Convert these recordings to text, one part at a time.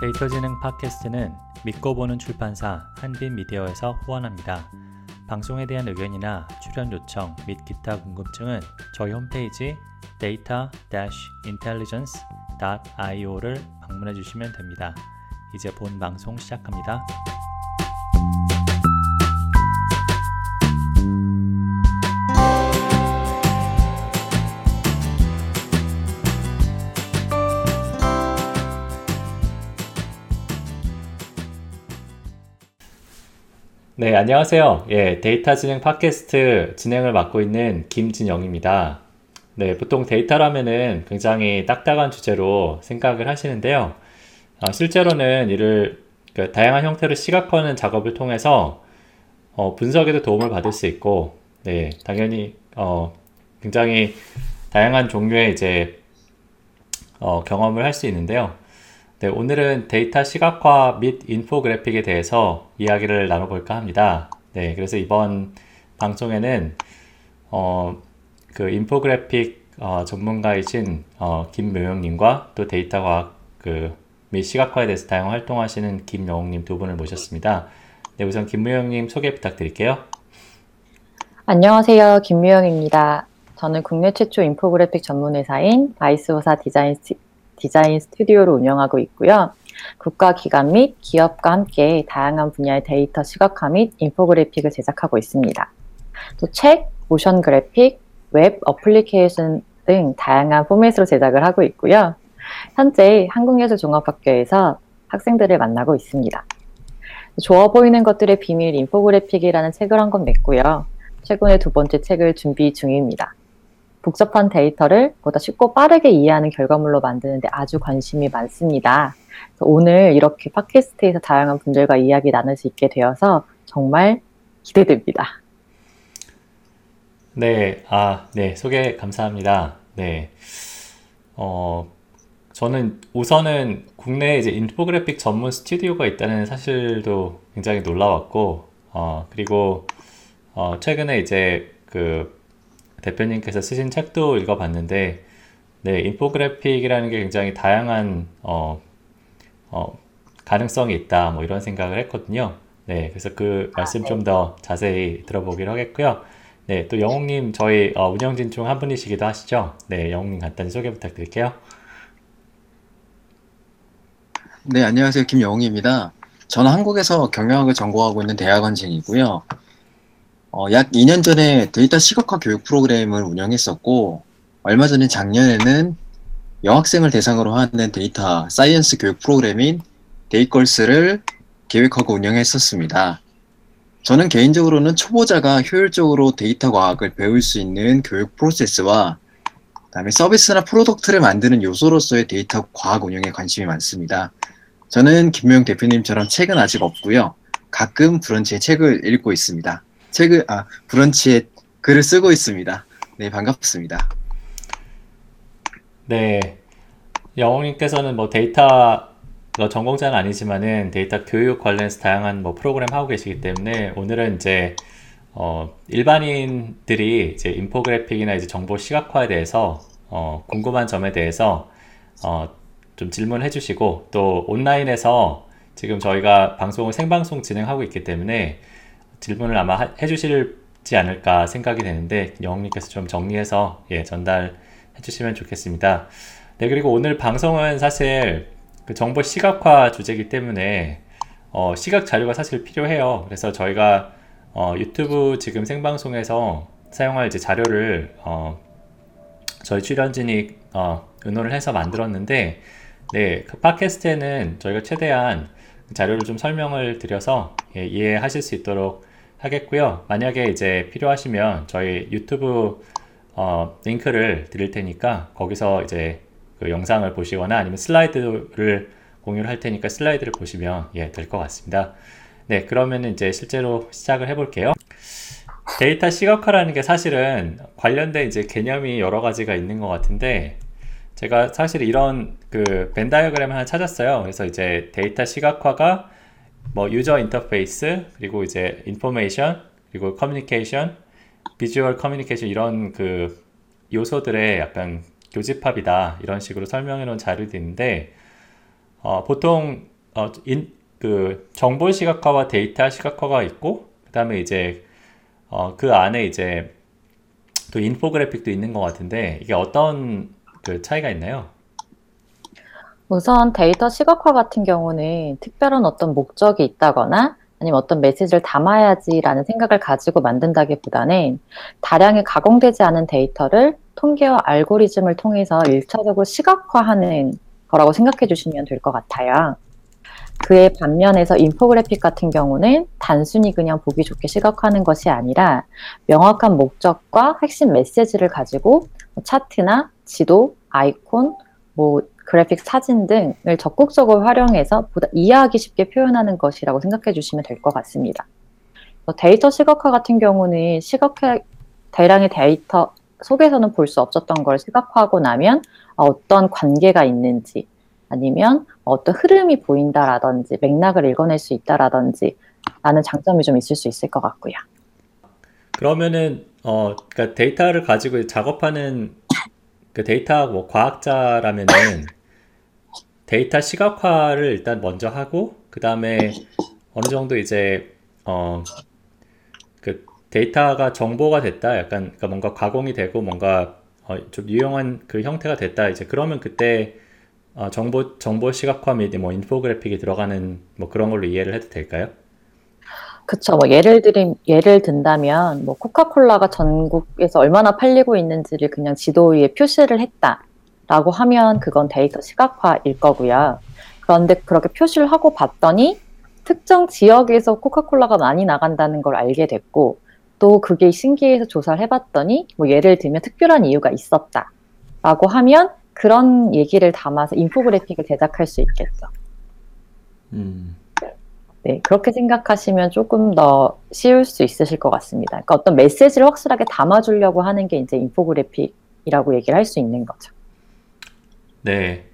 데이터 지능 팟캐스트는 믿고 보는 출판사 한빛 미디어에서 후원합니다. 방송에 대한 의견이나 출연 요청 및 기타 궁금증은 저희 홈페이지 data-intelligence.io를 방문해 주시면 됩니다. 이제 본 방송 시작합니다. 네, 안녕하세요. 예, 데이터 진행 팟캐스트 진행을 맡고 있는 김진영입니다. 네, 보통 데이터라면은 굉장히 딱딱한 주제로 생각을 하시는데요. 어, 실제로는 이를 그 다양한 형태로 시각화하는 작업을 통해서 어, 분석에도 도움을 받을 수 있고, 네, 당연히 어, 굉장히 다양한 종류의 이제 어, 경험을 할 수 있는데요. 네, 오늘은 데이터 시각화 및 인포그래픽에 대해서 이야기를 나눠볼까 합니다. 네, 그래서 이번 방송에는 어, 그 인포그래픽 어, 전문가이신 어, 김묘영님과 또 데이터 과학 그 및 시각화에 대해서 다양한 활동하시는 김영웅님 두 분을 모셨습니다. 네, 우선 김묘영님 소개 부탁드릴게요. 안녕하세요, 김묘영입니다. 저는 국내 최초 인포그래픽 전문 회사인 바이스버사 디자인 디자인 스튜디오를 운영하고 있고요. 국가 기관 및 기업과 함께 다양한 분야의 데이터 시각화 및 인포그래픽을 제작하고 있습니다. 또 책, 모션 그래픽, 웹 어플리케이션 등 다양한 포맷으로 제작을 하고 있고요. 현재 한국예술종합학교에서 학생들을 만나고 있습니다. 좋아 보이는 것들의 비밀 인포그래픽이라는 책을 한 권 냈고요. 최근에 두 번째 책을 준비 중입니다. 복잡한 데이터를 보다 쉽고 빠르게 이해하는 결과물로 만드는데 아주 관심이 많습니다. 오늘 이렇게 팟캐스트에서 다양한 분들과 이야기 나눌 수 있게 되어서 정말 기대됩니다. 네, 아, 네, 소개 감사합니다. 네, 어, 저는 우선은 국내에 이제 인포그래픽 전문 스튜디오가 있다는 사실도 굉장히 놀라웠고, 어, 그리고, 어, 최근에 이제 그 대표님께서 쓰신 책도 읽어봤는데, 네, 인포그래픽이라는 게 굉장히 다양한, 어, 어, 가능성이 있다, 뭐 이런 생각을 했거든요. 네, 그래서 그 말씀 좀 더 자세히 들어보기로 하겠고요. 네, 또 영웅님, 저희 어, 운영진 중 한 분이시기도 하시죠? 네, 영웅님 간단히 소개 부탁드릴게요. 네, 안녕하세요. 김영웅입니다. 저는 한국에서 경영학을 전공하고 있는 대학원생이고요. 어, 약 2년 전에 데이터 시각화 교육 프로그램을 운영했었고, 얼마 전에 작년에는 여학생을 대상으로 하는 data science 교육 프로그램인 데잇걸즈를 계획하고 운영했었습니다. 저는 개인적으로는 초보자가 효율적으로 데이터 과학을 배울 수 있는 교육 프로세스와 그다음에 서비스나 product를 만드는 요소로서의 데이터 과학 운영에 관심이 많습니다. 저는 김묘영 대표님처럼 책은 아직 없고요. 가끔 브런치에 책을 읽고 있습니다. 책을 아 브런치에 글을 쓰고 있습니다. 네 반갑습니다. 네, 영웅님께서는 뭐 데이터 뭐 전공자는 아니지만은 데이터 교육 관련해서 다양한 뭐 프로그램 하고 계시기 때문에 오늘은 이제 어 일반인들이 이제 인포그래픽이나 이제 정보 시각화에 대해서 어 궁금한 점에 대해서 어 좀 질문해 주시고 또 온라인에서 지금 저희가 방송을 생방송 진행하고 있기 때문에 질문을 아마 하, 해주실지 않을까 생각이 되는데 영웅님께서 좀 정리해서 예, 전달해 주시면 좋겠습니다. 네 그리고 오늘 방송은 사실 그 정보 시각화 주제이기 때문에 어, 시각 자료가 사실 필요해요. 그래서 저희가 어, 유튜브 지금 생방송에서 사용할 이제 자료를 어, 저희 출연진이 어, 의논을 해서 만들었는데 네, 그 팟캐스트에는 저희가 최대한 자료를 좀 설명을 드려서 예, 이해하실 수 있도록 하겠고요. 만약에 이제 필요하시면 저희 유튜브 어, 링크를 드릴 테니까 거기서 이제 그 영상을 보시거나 아니면 슬라이드를 공유를 할 테니까 슬라이드를 보시면 예, 될 것 같습니다. 네, 그러면 이제 실제로 시작을 해볼게요. 데이터 시각화라는 게 사실은 관련된 이제 개념이 여러 가지가 있는 것 같은데 제가 사실 이런 그 벤 다이어그램 하나 찾았어요. 그래서 이제 데이터 시각화가 뭐 유저 인터페이스 그리고 이제 인포메이션 그리고 커뮤니케이션 비주얼 커뮤니케이션 이런 그 요소들의 약간 교집합이다 이런 식으로 설명해 놓은 자료도 있는데 어, 보통 어, 인, 그 정보 시각화와 데이터 시각화가 있고 그 다음에 이제 어, 그 안에 이제 또 인포그래픽도 있는 것 같은데 이게 어떤 그 차이가 있나요? 우선 데이터 시각화 같은 경우는 특별한 어떤 목적이 있다거나 아니면 어떤 메시지를 담아야지라는 생각을 가지고 만든다기보다는 다량의 가공되지 않은 데이터를 통계와 알고리즘을 통해서 일차적으로 시각화하는 거라고 생각해 주시면 될 것 같아요. 그의 반면에서 인포그래픽 같은 경우는 단순히 그냥 보기 좋게 시각화하는 것이 아니라 명확한 목적과 핵심 메시지를 가지고 뭐 차트나 지도, 아이콘, 뭐 그래픽 사진 등을 적극적으로 활용해서 보다 이해하기 쉽게 표현하는 것이라고 생각해 주시면 될 것 같습니다. 뭐 데이터 시각화 같은 경우는 시각화 대량의 데이터 속에서는 볼 수 없었던 걸 시각화하고 나면 어떤 관계가 있는지 아니면 어떤 흐름이 보인다라든지 맥락을 읽어낼 수 있다라든지 라는 장점이 좀 있을 수 있을 것 같고요. 그러면은 어 그러니까 데이터를 가지고 작업하는 그 데이터 뭐 과학자라면은 데이터 시각화를 일단 먼저 하고 그 다음에 어느 정도 이제 어 그 데이터가 정보가 됐다 약간 그러니까 뭔가 가공이 되고 뭔가 어, 좀 유용한 그 형태가 됐다 이제 그러면 그때 어, 정보 정보 시각화 및 뭐 인포그래픽이 들어가는 뭐 그런 걸로 이해를 해도 될까요? 그쵸. 뭐 예를 들임 예를 든다면 뭐 코카콜라가 전국에서 얼마나 팔리고 있는지를 그냥 지도 위에 표시를 했다 라고 하면 그건 데이터 시각화일 거고요. 그런데 그렇게 표시를 하고 봤더니 특정 지역에서 코카콜라가 많이 나간다는 걸 알게 됐고 또 그게 신기해서 조사를 해봤더니 뭐 예를 들면 특별한 이유가 있었다 라고 하면 그런 얘기를 담아서 인포그래픽을 제작할 수 있겠죠. 음. 네, 그렇게 생각하시면 조금 더 쉬울 수 있으실 것 같습니다. 그러니까 어떤 메시지를 확실하게 담아주려고 하는 게 이제 인포그래픽이라고 얘기를 할 수 있는 거죠. 네.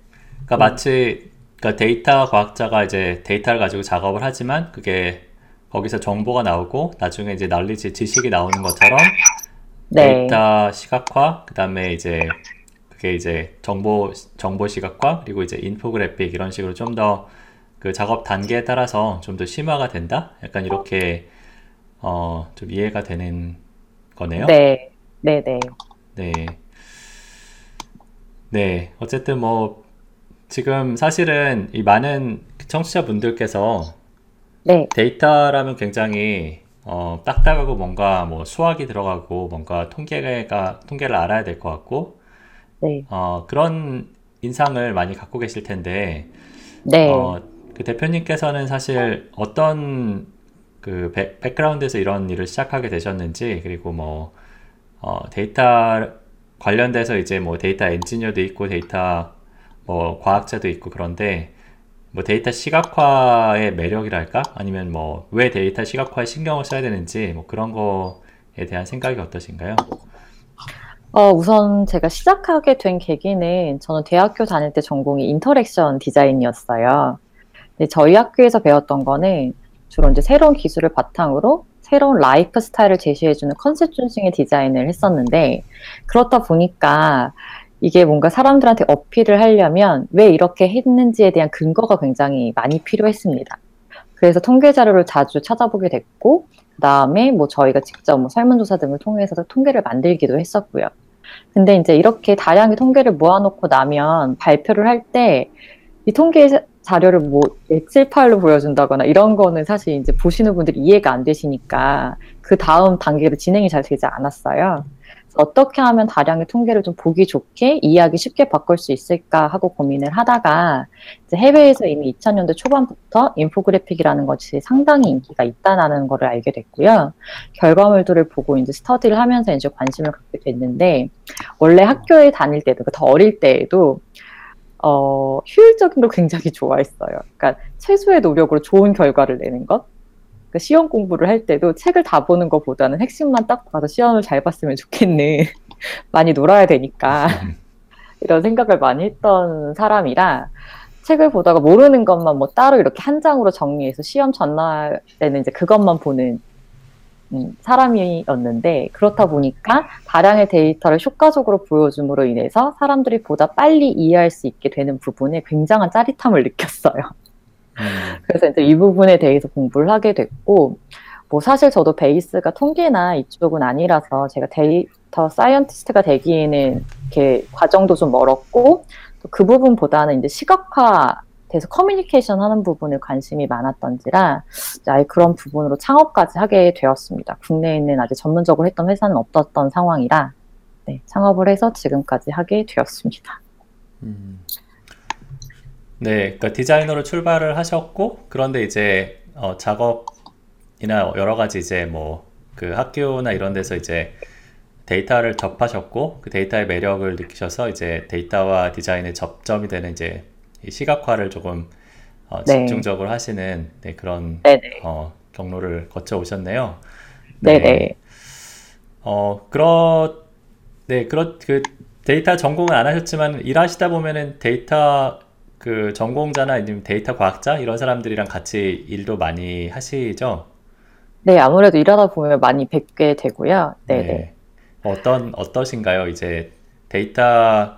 그러니까 마치 그러니까 데이터 과학자가 이제 데이터를 가지고 작업을 하지만 그게 거기서 정보가 나오고 나중에 이제 knowledge 지식이 나오는 것처럼 네. 데이터 시각화 그다음에 이제 그게 이제 정보 정보 시각화 그리고 이제 인포그래픽 이런 식으로 좀 더 그 작업 단계에 따라서 좀 더 심화가 된다. 약간 이렇게 어 좀 이해가 되는 거네요. 네, 네, 네. 네. 네. 어쨌든 뭐 지금 사실은 이 많은 청취자분들께서 네, 데이터라면 굉장히 어, 딱딱하고 뭔가 뭐 수학이 들어가고 뭔가 통계가 통계를 알아야 될 것 같고 네, 어, 그런 인상을 많이 갖고 계실 텐데 네. 어, 그 대표님께서는 사실 어떤 그 백, 백그라운드에서 이런 일을 시작하게 되셨는지 그리고 뭐 어, 데이터 관련돼서 이제 뭐 데이터 엔지니어도 있고 데이터 뭐 과학자도 있고 그런데 뭐 데이터 시각화의 매력이랄까? 아니면 뭐 왜 데이터 시각화에 신경을 써야 되는지 뭐 그런 거에 대한 생각이 어떠신가요? 어, 우선 제가 시작하게 된 계기는 저는 대학교 다닐 때 전공이 interaction design이었어요. 근데 저희 학교에서 배웠던 거는 주로 이제 새로운 기술을 바탕으로 새로운 라이프 스타일을 제시해주는 컨셉 중심의 디자인을 했었는데 그렇다 보니까 이게 뭔가 사람들한테 어필을 하려면 왜 이렇게 했는지에 대한 근거가 굉장히 많이 필요했습니다. 그래서 통계 자료를 자주 찾아보게 됐고, 그 다음에 뭐 저희가 직접 뭐 설문조사 등을 통해서 통계를 만들기도 했었고요. 근데 이제 이렇게 다량의 통계를 모아놓고 나면 발표를 할 때 이 통계 자료를 뭐 엑셀 파일로 보여준다거나 이런 거는 사실 이제 보시는 분들이 이해가 안 되시니까 그 다음 단계로 진행이 잘 되지 않았어요. 어떻게 하면 다량의 통계를 좀 보기 좋게 이해하기 쉽게 바꿀 수 있을까 하고 고민을 하다가 해외에서 이미 2000년대 초반부터 인포그래픽이라는 것이 상당히 인기가 있다는 것을 알게 됐고요. 결과물들을 보고 이제 스터디를 하면서 이제 관심을 갖게 됐는데 원래 학교에 다닐 때도 더 어릴 때에도 어, 효율적인 걸 굉장히 좋아했어요. 그러니까 최소의 노력으로 좋은 결과를 내는 것. 그 시험 공부를 할 때도 책을 다 보는 것보다는 핵심만 딱 봐서 시험을 잘 봤으면 좋겠네. 많이 놀아야 되니까. 이런 생각을 많이 했던 사람이라 책을 보다가 모르는 것만 뭐 따로 이렇게 한 장으로 정리해서 시험 전날에는 이제 그것만 보는 음, 사람이었는데 그렇다 보니까 다량의 데이터를 효과적으로 보여줌으로 인해서 사람들이 보다 빨리 이해할 수 있게 되는 부분에 굉장한 짜릿함을 느꼈어요. 음. 그래서 이제 이 부분에 대해서 공부를 하게 됐고 뭐 사실 저도 베이스가 통계나 이쪽은 아니라서 제가 data scientist가 되기에는 이렇게 과정도 좀 멀었고 그 부분보다는 이제 시각화 돼서 커뮤니케이션 하는 부분에 관심이 많았던지라 아예 그런 부분으로 창업까지 하게 되었습니다. 국내에 있는 아직 전문적으로 했던 회사는 없었던 상황이라 네, 창업을 해서 지금까지 하게 되었습니다. 음. 네, 그러니까 디자이너로 출발을 하셨고 그런데 이제 어, 작업이나 여러 가지 이제 뭐 그 학교나 이런 데서 이제 데이터를 접하셨고 그 데이터의 매력을 느끼셔서 이제 데이터와 디자인의 접점이 되는 이제 시각화를 조금 어, 네. 집중적으로 하시는 네, 그런 어, 경로를 거쳐 오셨네요. 네. 네네. 어 그런 네 그런 그 데이터 전공은 안 하셨지만 일하시다 보면은 데이터 그 전공자나 아니면 데이터 과학자 이런 사람들이랑 같이 일도 많이 하시죠? 네, 아무래도 일하다 보면 많이 뵙게 되고요. 네, 네. 어떤 어떠신가요? 이제 데이터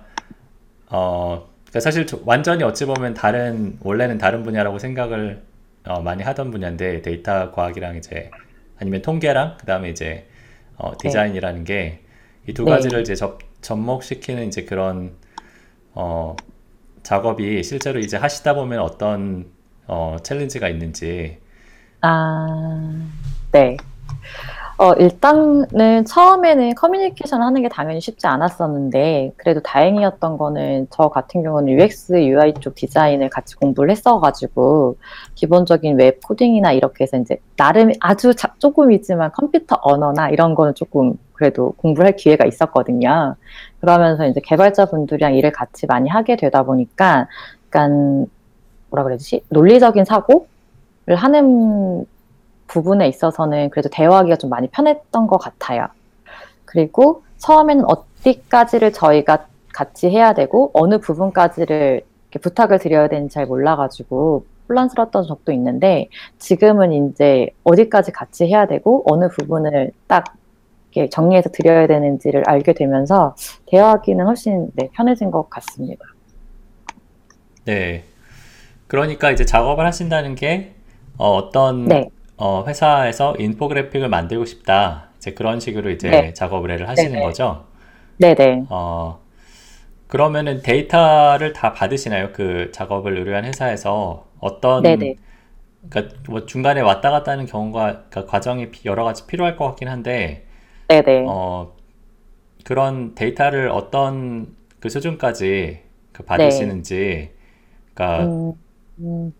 어 사실 완전히 어찌 보면 다른 원래는 다른 분야라고 생각을 어, 많이 하던 분야인데 데이터 과학이랑 이제 아니면 통계랑 그다음에 이제 어, 네. 디자인이라는 게 이두 네. 가지를 이제 접, 접목시키는 이제 그런 어, 작업이 실제로 이제 하시다 보면 어떤 어, challenge가 있는지. 아, 네. 어, 일단은 처음에는 커뮤니케이션 하는 게 당연히 쉽지 않았었는데, 그래도 다행이었던 거는 저 같은 경우는 UX, UI 쪽 디자인을 같이 공부를 했어가지고, 기본적인 웹 코딩이나 이렇게 해서 이제 나름 아주 자, 조금이지만 컴퓨터 언어나 이런 거는 조금 그래도 공부할 기회가 있었거든요. 그러면서 이제 개발자분들이랑 일을 같이 많이 하게 되다 보니까 약간 뭐라 그래야지 논리적인 사고를 하는 부분에 있어서는 그래도 대화하기가 좀 많이 편했던 것 같아요. 그리고 처음에는 어디까지를 저희가 같이 해야 되고 어느 부분까지를 부탁을 드려야 되는지 잘 몰라가지고 혼란스러웠던 적도 있는데 지금은 이제 어디까지 같이 해야 되고 어느 부분을 딱 이렇게 정리해서 드려야 되는지를 알게 되면서 대화하기는 훨씬 네, 편해진 것 같습니다. 네. 그러니까 이제 작업을 하신다는 게 어, 떤 네. 어, 회사에서 인포그래픽을 만들고 싶다. 이제 그런 식으로 이제 네. 작업을 하시는 네네. 거죠. 네네. 어, 그러면은 데이터를 다 받으시나요? 그 작업을 의뢰한 회사에서 어떤 네네. 그러니까 뭐 중간에 왔다 갔다 하는 경우가 그러니까 과정이 여러 가지 필요할 것 같긴 한데 네네. 어, 그런 데이터를 어떤 그 수준까지 그 받으시는지, 그러니까 음, 음.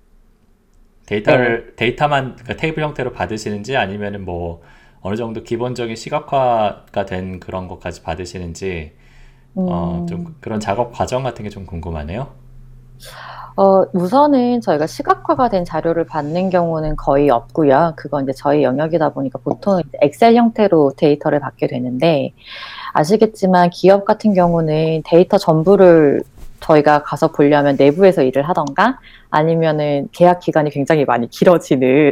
데이터를 네. 데이터만 그 테이블 형태로 받으시는지 아니면은 뭐 어느 정도 기본적인 시각화가 된 그런 것까지 받으시는지 어, 음. 어, 좀 그런 작업 과정 같은 게 좀 궁금하네요. 어, 우선은 저희가 시각화가 된 자료를 받는 경우는 거의 없고요. 그건 이제 저희 영역이다 보니까 보통 엑셀 형태로 데이터를 받게 되는데 아시겠지만 기업 같은 경우는 데이터 전부를 저희가 가서 보려면 내부에서 일을 하던가 아니면은 계약 기간이 굉장히 많이 길어지는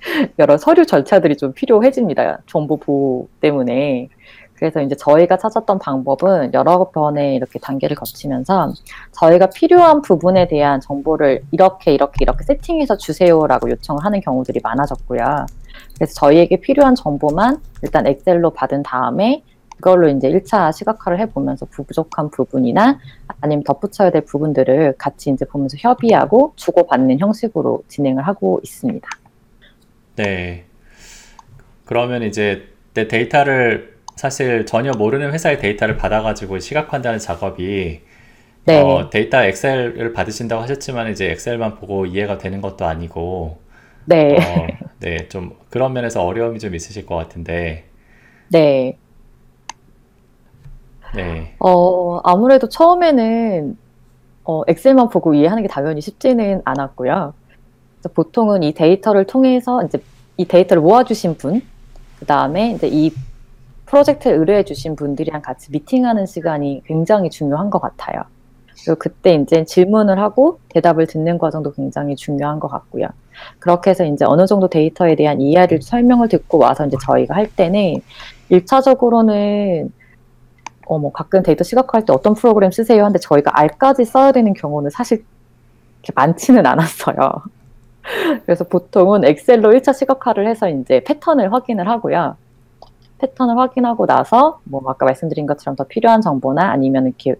여러 서류 절차들이 좀 필요해집니다. 정보 보호 때문에. 그래서 이제 저희가 찾았던 방법은 여러 번의 이렇게 단계를 거치면서 저희가 필요한 부분에 대한 정보를 이렇게 이렇게 이렇게 세팅해서 주세요라고 요청을 하는 경우들이 많아졌고요. 그래서 저희에게 필요한 정보만 일단 엑셀로 받은 다음에 그걸로 이제 1차 시각화를 해보면서 부족한 부분이나 아니면 덧붙여야 될 부분들을 같이 이제 보면서 협의하고 주고받는 형식으로 진행을 하고 있습니다. 네. 그러면 이제 내 데이터를 사실 전혀 모르는 회사의 데이터를 받아가지고 시각화한다는 작업이 네. 어, 데이터 엑셀을 받으신다고 하셨지만 이제 엑셀만 보고 이해가 되는 것도 아니고 네. 어, 네, 좀 그런 면에서 어려움이 좀 있으실 것 같은데. 네. 네. 어, 아무래도 처음에는 어, 엑셀만 보고 이해하는 게 당연히 쉽지는 않았고요. 보통은 이 데이터를 통해서 이제 이 데이터를 모아주신 분, 그 다음에 이제 이 프로젝트를 의뢰해 주신 분들이랑 같이 미팅하는 시간이 굉장히 중요한 것 같아요. 그리고 그때 이제 질문을 하고 대답을 듣는 과정도 굉장히 중요한 것 같고요. 그렇게 해서 이제 어느 정도 데이터에 대한 이해를 설명을 듣고 와서 이제 저희가 할 때는 1차적으로는 어, 뭐 가끔 데이터 시각화할 때 어떤 프로그램 쓰세요? 하는데 저희가 R까지 써야 되는 경우는 사실 많지는 않았어요. 그래서 보통은 엑셀로 1차 시각화를 해서 이제 패턴을 확인을 하고요. 패턴을 확인하고 나서 뭐 아까 말씀드린 것처럼 더 필요한 정보나 아니면 이렇게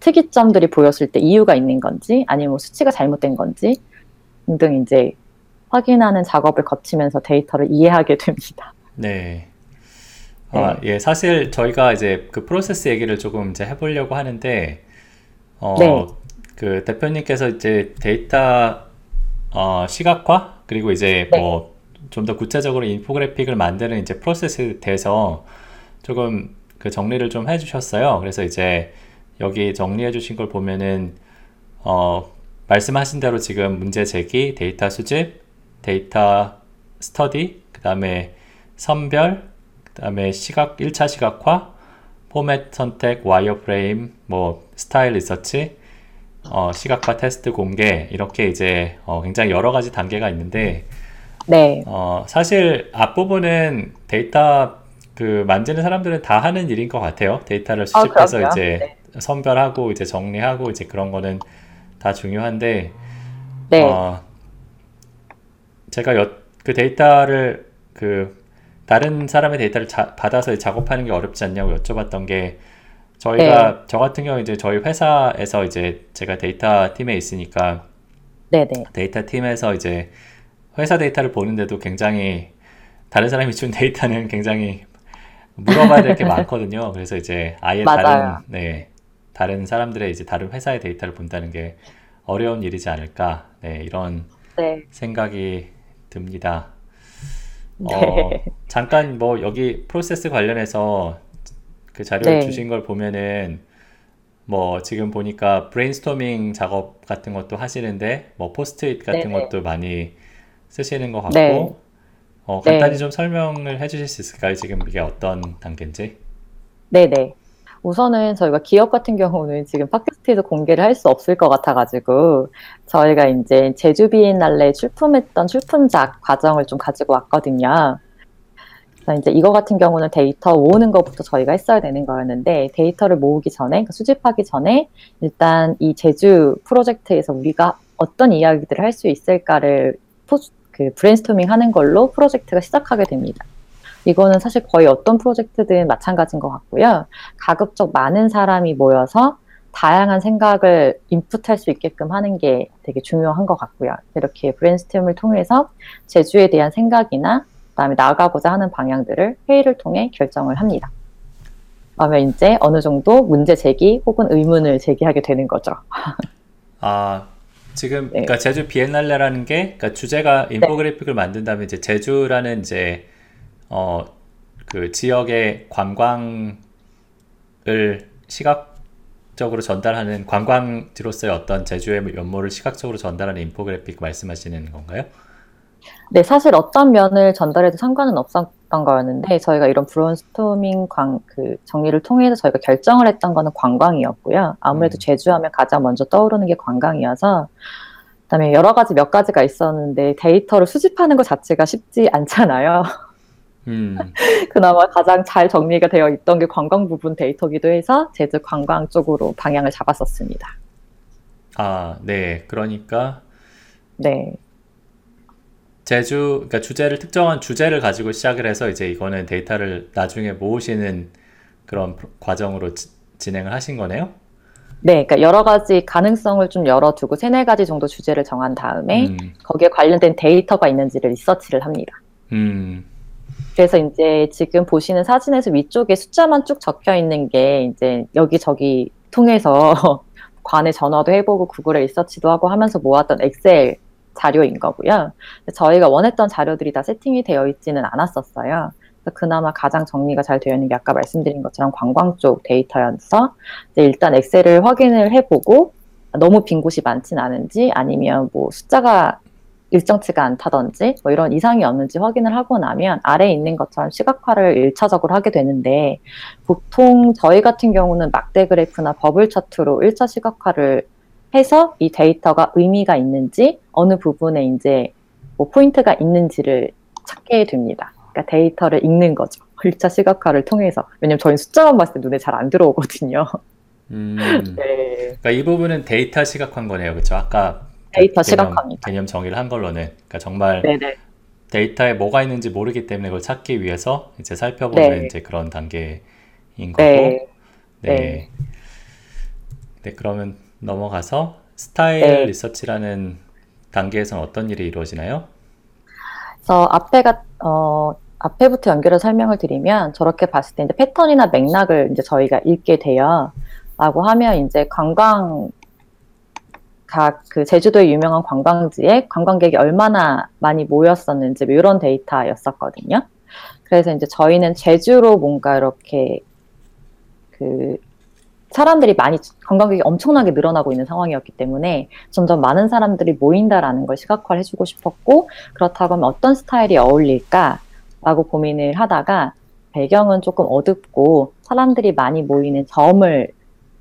특이점들이 보였을 때 이유가 있는 건지 아니면 뭐 수치가 잘못된 건지 등등 이제 확인하는 작업을 거치면서 데이터를 이해하게 됩니다. 네. 아, 네. 예, 사실 저희가 이제 그 프로세스 얘기를 조금 이제 해보려고 하는데, 어, 네. 그 대표님께서 이제 데이터 어, 시각화 그리고 이제 네. 뭐좀 더 구체적으로 인포그래픽을 만드는 이제 프로세스에 대해서 조금 그 정리를 좀 해주셨어요. 그래서 이제 여기 정리해주신 걸 보면은 어, 말씀하신 대로 지금 문제 제기, 데이터 수집, 데이터 스터디, 그 다음에 선별, 그 다음에 시각, 1차 시각화, 포맷 선택, wireframe, 뭐 스타일 리서치, 어, 시각화 테스트 공개 이렇게 이제 어, 굉장히 여러 가지 단계가 있는데 네. 어, 사실 앞부분은 데이터 그 만지는 사람들은 다 하는 일인 것 같아요. 데이터를 아, 수집해서 아, 이제 네. 선별하고 이제 정리하고 이제 그런 거는 다 중요한데 네. 어, 제가 여, 그 데이터를 그 다른 사람의 데이터를 자, 받아서 작업하는 게 어렵지 않냐고 여쭤봤던 게 저희가 네. 저 같은 경우 이제 저희 회사에서 이제 제가 데이터 팀에 있으니까 네네. 데이터 팀에서 이제 회사 데이터를 보는데도 굉장히 다른 사람이 준 데이터는 굉장히 물어봐야 될 게 많거든요. 그래서 이제 아예 맞아요. 다른 네 다른 사람들의 이제 다른 회사의 데이터를 본다는 게 어려운 일이지 않을까 네 이런 네. 생각이 듭니다. 네. 어, 잠깐 뭐 여기 프로세스 관련해서 그 자료를 네. 주신 걸 보면은 뭐 지금 보니까 브레인스토밍 작업 같은 것도 하시는데 뭐 포스트잇 같은 네네. 것도 많이 쓰시는 것 같고 네. 어, 간단히 네. 좀 설명을 해주실 수 있을까요? 지금 이게 어떤 단계인지? 네네. 우선은 저희가 기업 같은 경우는 지금 팟캐스트에서 공개를 할 수 없을 것 같아가지고 저희가 이제 제주 비엔날레 출품했던 출품작 과정을 좀 가지고 왔거든요. 그래서 이제 이거 같은 경우는 데이터 모으는 것부터 저희가 했어야 되는 거였는데 데이터를 모으기 전에 그러니까 수집하기 전에 일단 이 제주 프로젝트에서 우리가 어떤 이야기들을 할 수 있을까를 포, 그 브레인스토밍 하는 걸로 프로젝트가 시작하게 됩니다. 이거는 사실 거의 어떤 프로젝트든 마찬가지인 것 같고요. 가급적 많은 사람이 모여서 다양한 생각을 인풋할 수 있게끔 하는 게 되게 중요한 것 같고요. 이렇게 브레인스토밍을 통해서 제주에 대한 생각이나 그다음에 나아가고자 하는 방향들을 회의를 통해 결정을 합니다. 그러면 이제 어느 정도 문제 제기 혹은 의문을 제기하게 되는 거죠. 아 지금 네. 그러니까 제주 비엔날레라는 게 그러니까 주제가 네. 인포그래픽을 네. 만든다면 이제 제주라는 이제 어 그 지역의 관광을 시각적으로 전달하는 관광지로서의 어떤 제주의 면모를 시각적으로 전달하는 인포그래픽 말씀하시는 건가요? 네, 사실 어떤 면을 전달해도 상관은 없었던 거였는데 저희가 이런 브론스토밍 광, 그 정리를 통해서 저희가 결정을 했던 거는 관광이었고요. 아무래도 음. 제주하면 가장 먼저 떠오르는 게 관광이어서 그다음에 여러 가지 몇 가지가 있었는데 데이터를 수집하는 것 자체가 쉽지 않잖아요. 음. 그나마 가장 잘 정리가 되어 있던 게 관광 부분 데이터기도 해서 제주 관광 쪽으로 방향을 잡았었습니다. 아, 네. 그러니까 네. 제주, 그러니까 주제를 특정한 주제를 가지고 시작을 해서 이제 이거는 데이터를 나중에 모으시는 그런 과정으로 지, 진행을 하신 거네요. 네, 그러니까 여러 가지 가능성을 좀 열어두고 세네 가지 정도 주제를 정한 다음에 음. 거기에 관련된 데이터가 있는지를 리서치를 합니다. 음. 그래서 이제 지금 보시는 사진에서 위쪽에 숫자만 쭉 적혀 있는 게 이제 여기저기 통해서 관에 전화도 해보고 구글에 리서치도 하고 하면서 모았던 엑셀 자료인 거고요. 저희가 원했던 자료들이 다 세팅이 되어 있지는 않았었어요. 그나마 가장 정리가 잘 되어 있는 게 아까 말씀드린 것처럼 관광 쪽 데이터여서 일단 엑셀을 확인을 해보고 너무 빈 곳이 많진 않은지 아니면 뭐 숫자가 일정치가 않다든지 뭐 이런 이상이 없는지 확인을 하고 나면 아래에 있는 것처럼 시각화를 일차적으로 하게 되는데 보통 저희 같은 경우는 막대 그래프나 bubble chart로 일차 시각화를 해서 이 데이터가 의미가 있는지 어느 부분에 이제 뭐 포인트가 있는지를 찾게 됩니다. 그러니까 데이터를 읽는 거죠. 1차 시각화를 통해서. 왜냐면 저희 숫자만 봤을 때 눈에 잘 안 들어오거든요. 음, 네. 그러니까 이 부분은 데이터 시각화인 거네요. 그렇죠? 아까 데이터 개념, 시각화입니다. 개념 정의를 한 걸로는 그러니까 정말 네네. 데이터에 뭐가 있는지 모르기 때문에 그걸 찾기 위해서 이제 살펴보는 네. 이제 그런 단계인 거고 네. 네. 네. 네, 그러면 넘어가서 스타일 네. 리서치라는 단계에서는 어떤 일이 이루어지나요? 그래서 앞에가 어 앞에부터 연결해서 설명을 드리면 저렇게 봤을 때 이제 패턴이나 맥락을 이제 저희가 읽게 돼요. 라고 하면 이제 관광 각 그 제주도의 유명한 관광지에 관광객이 얼마나 많이 모였었는지 뭐 이런 데이터였었거든요. 그래서 이제 저희는 제주로 뭔가 이렇게 그 사람들이 많이 관광객이 엄청나게 늘어나고 있는 상황이었기 때문에 점점 많은 사람들이 모인다라는 걸 시각화를 해주고 싶었고 그렇다고 하면 어떤 스타일이 어울릴까라고 고민을 하다가 배경은 조금 어둡고 사람들이 많이 모이는 점을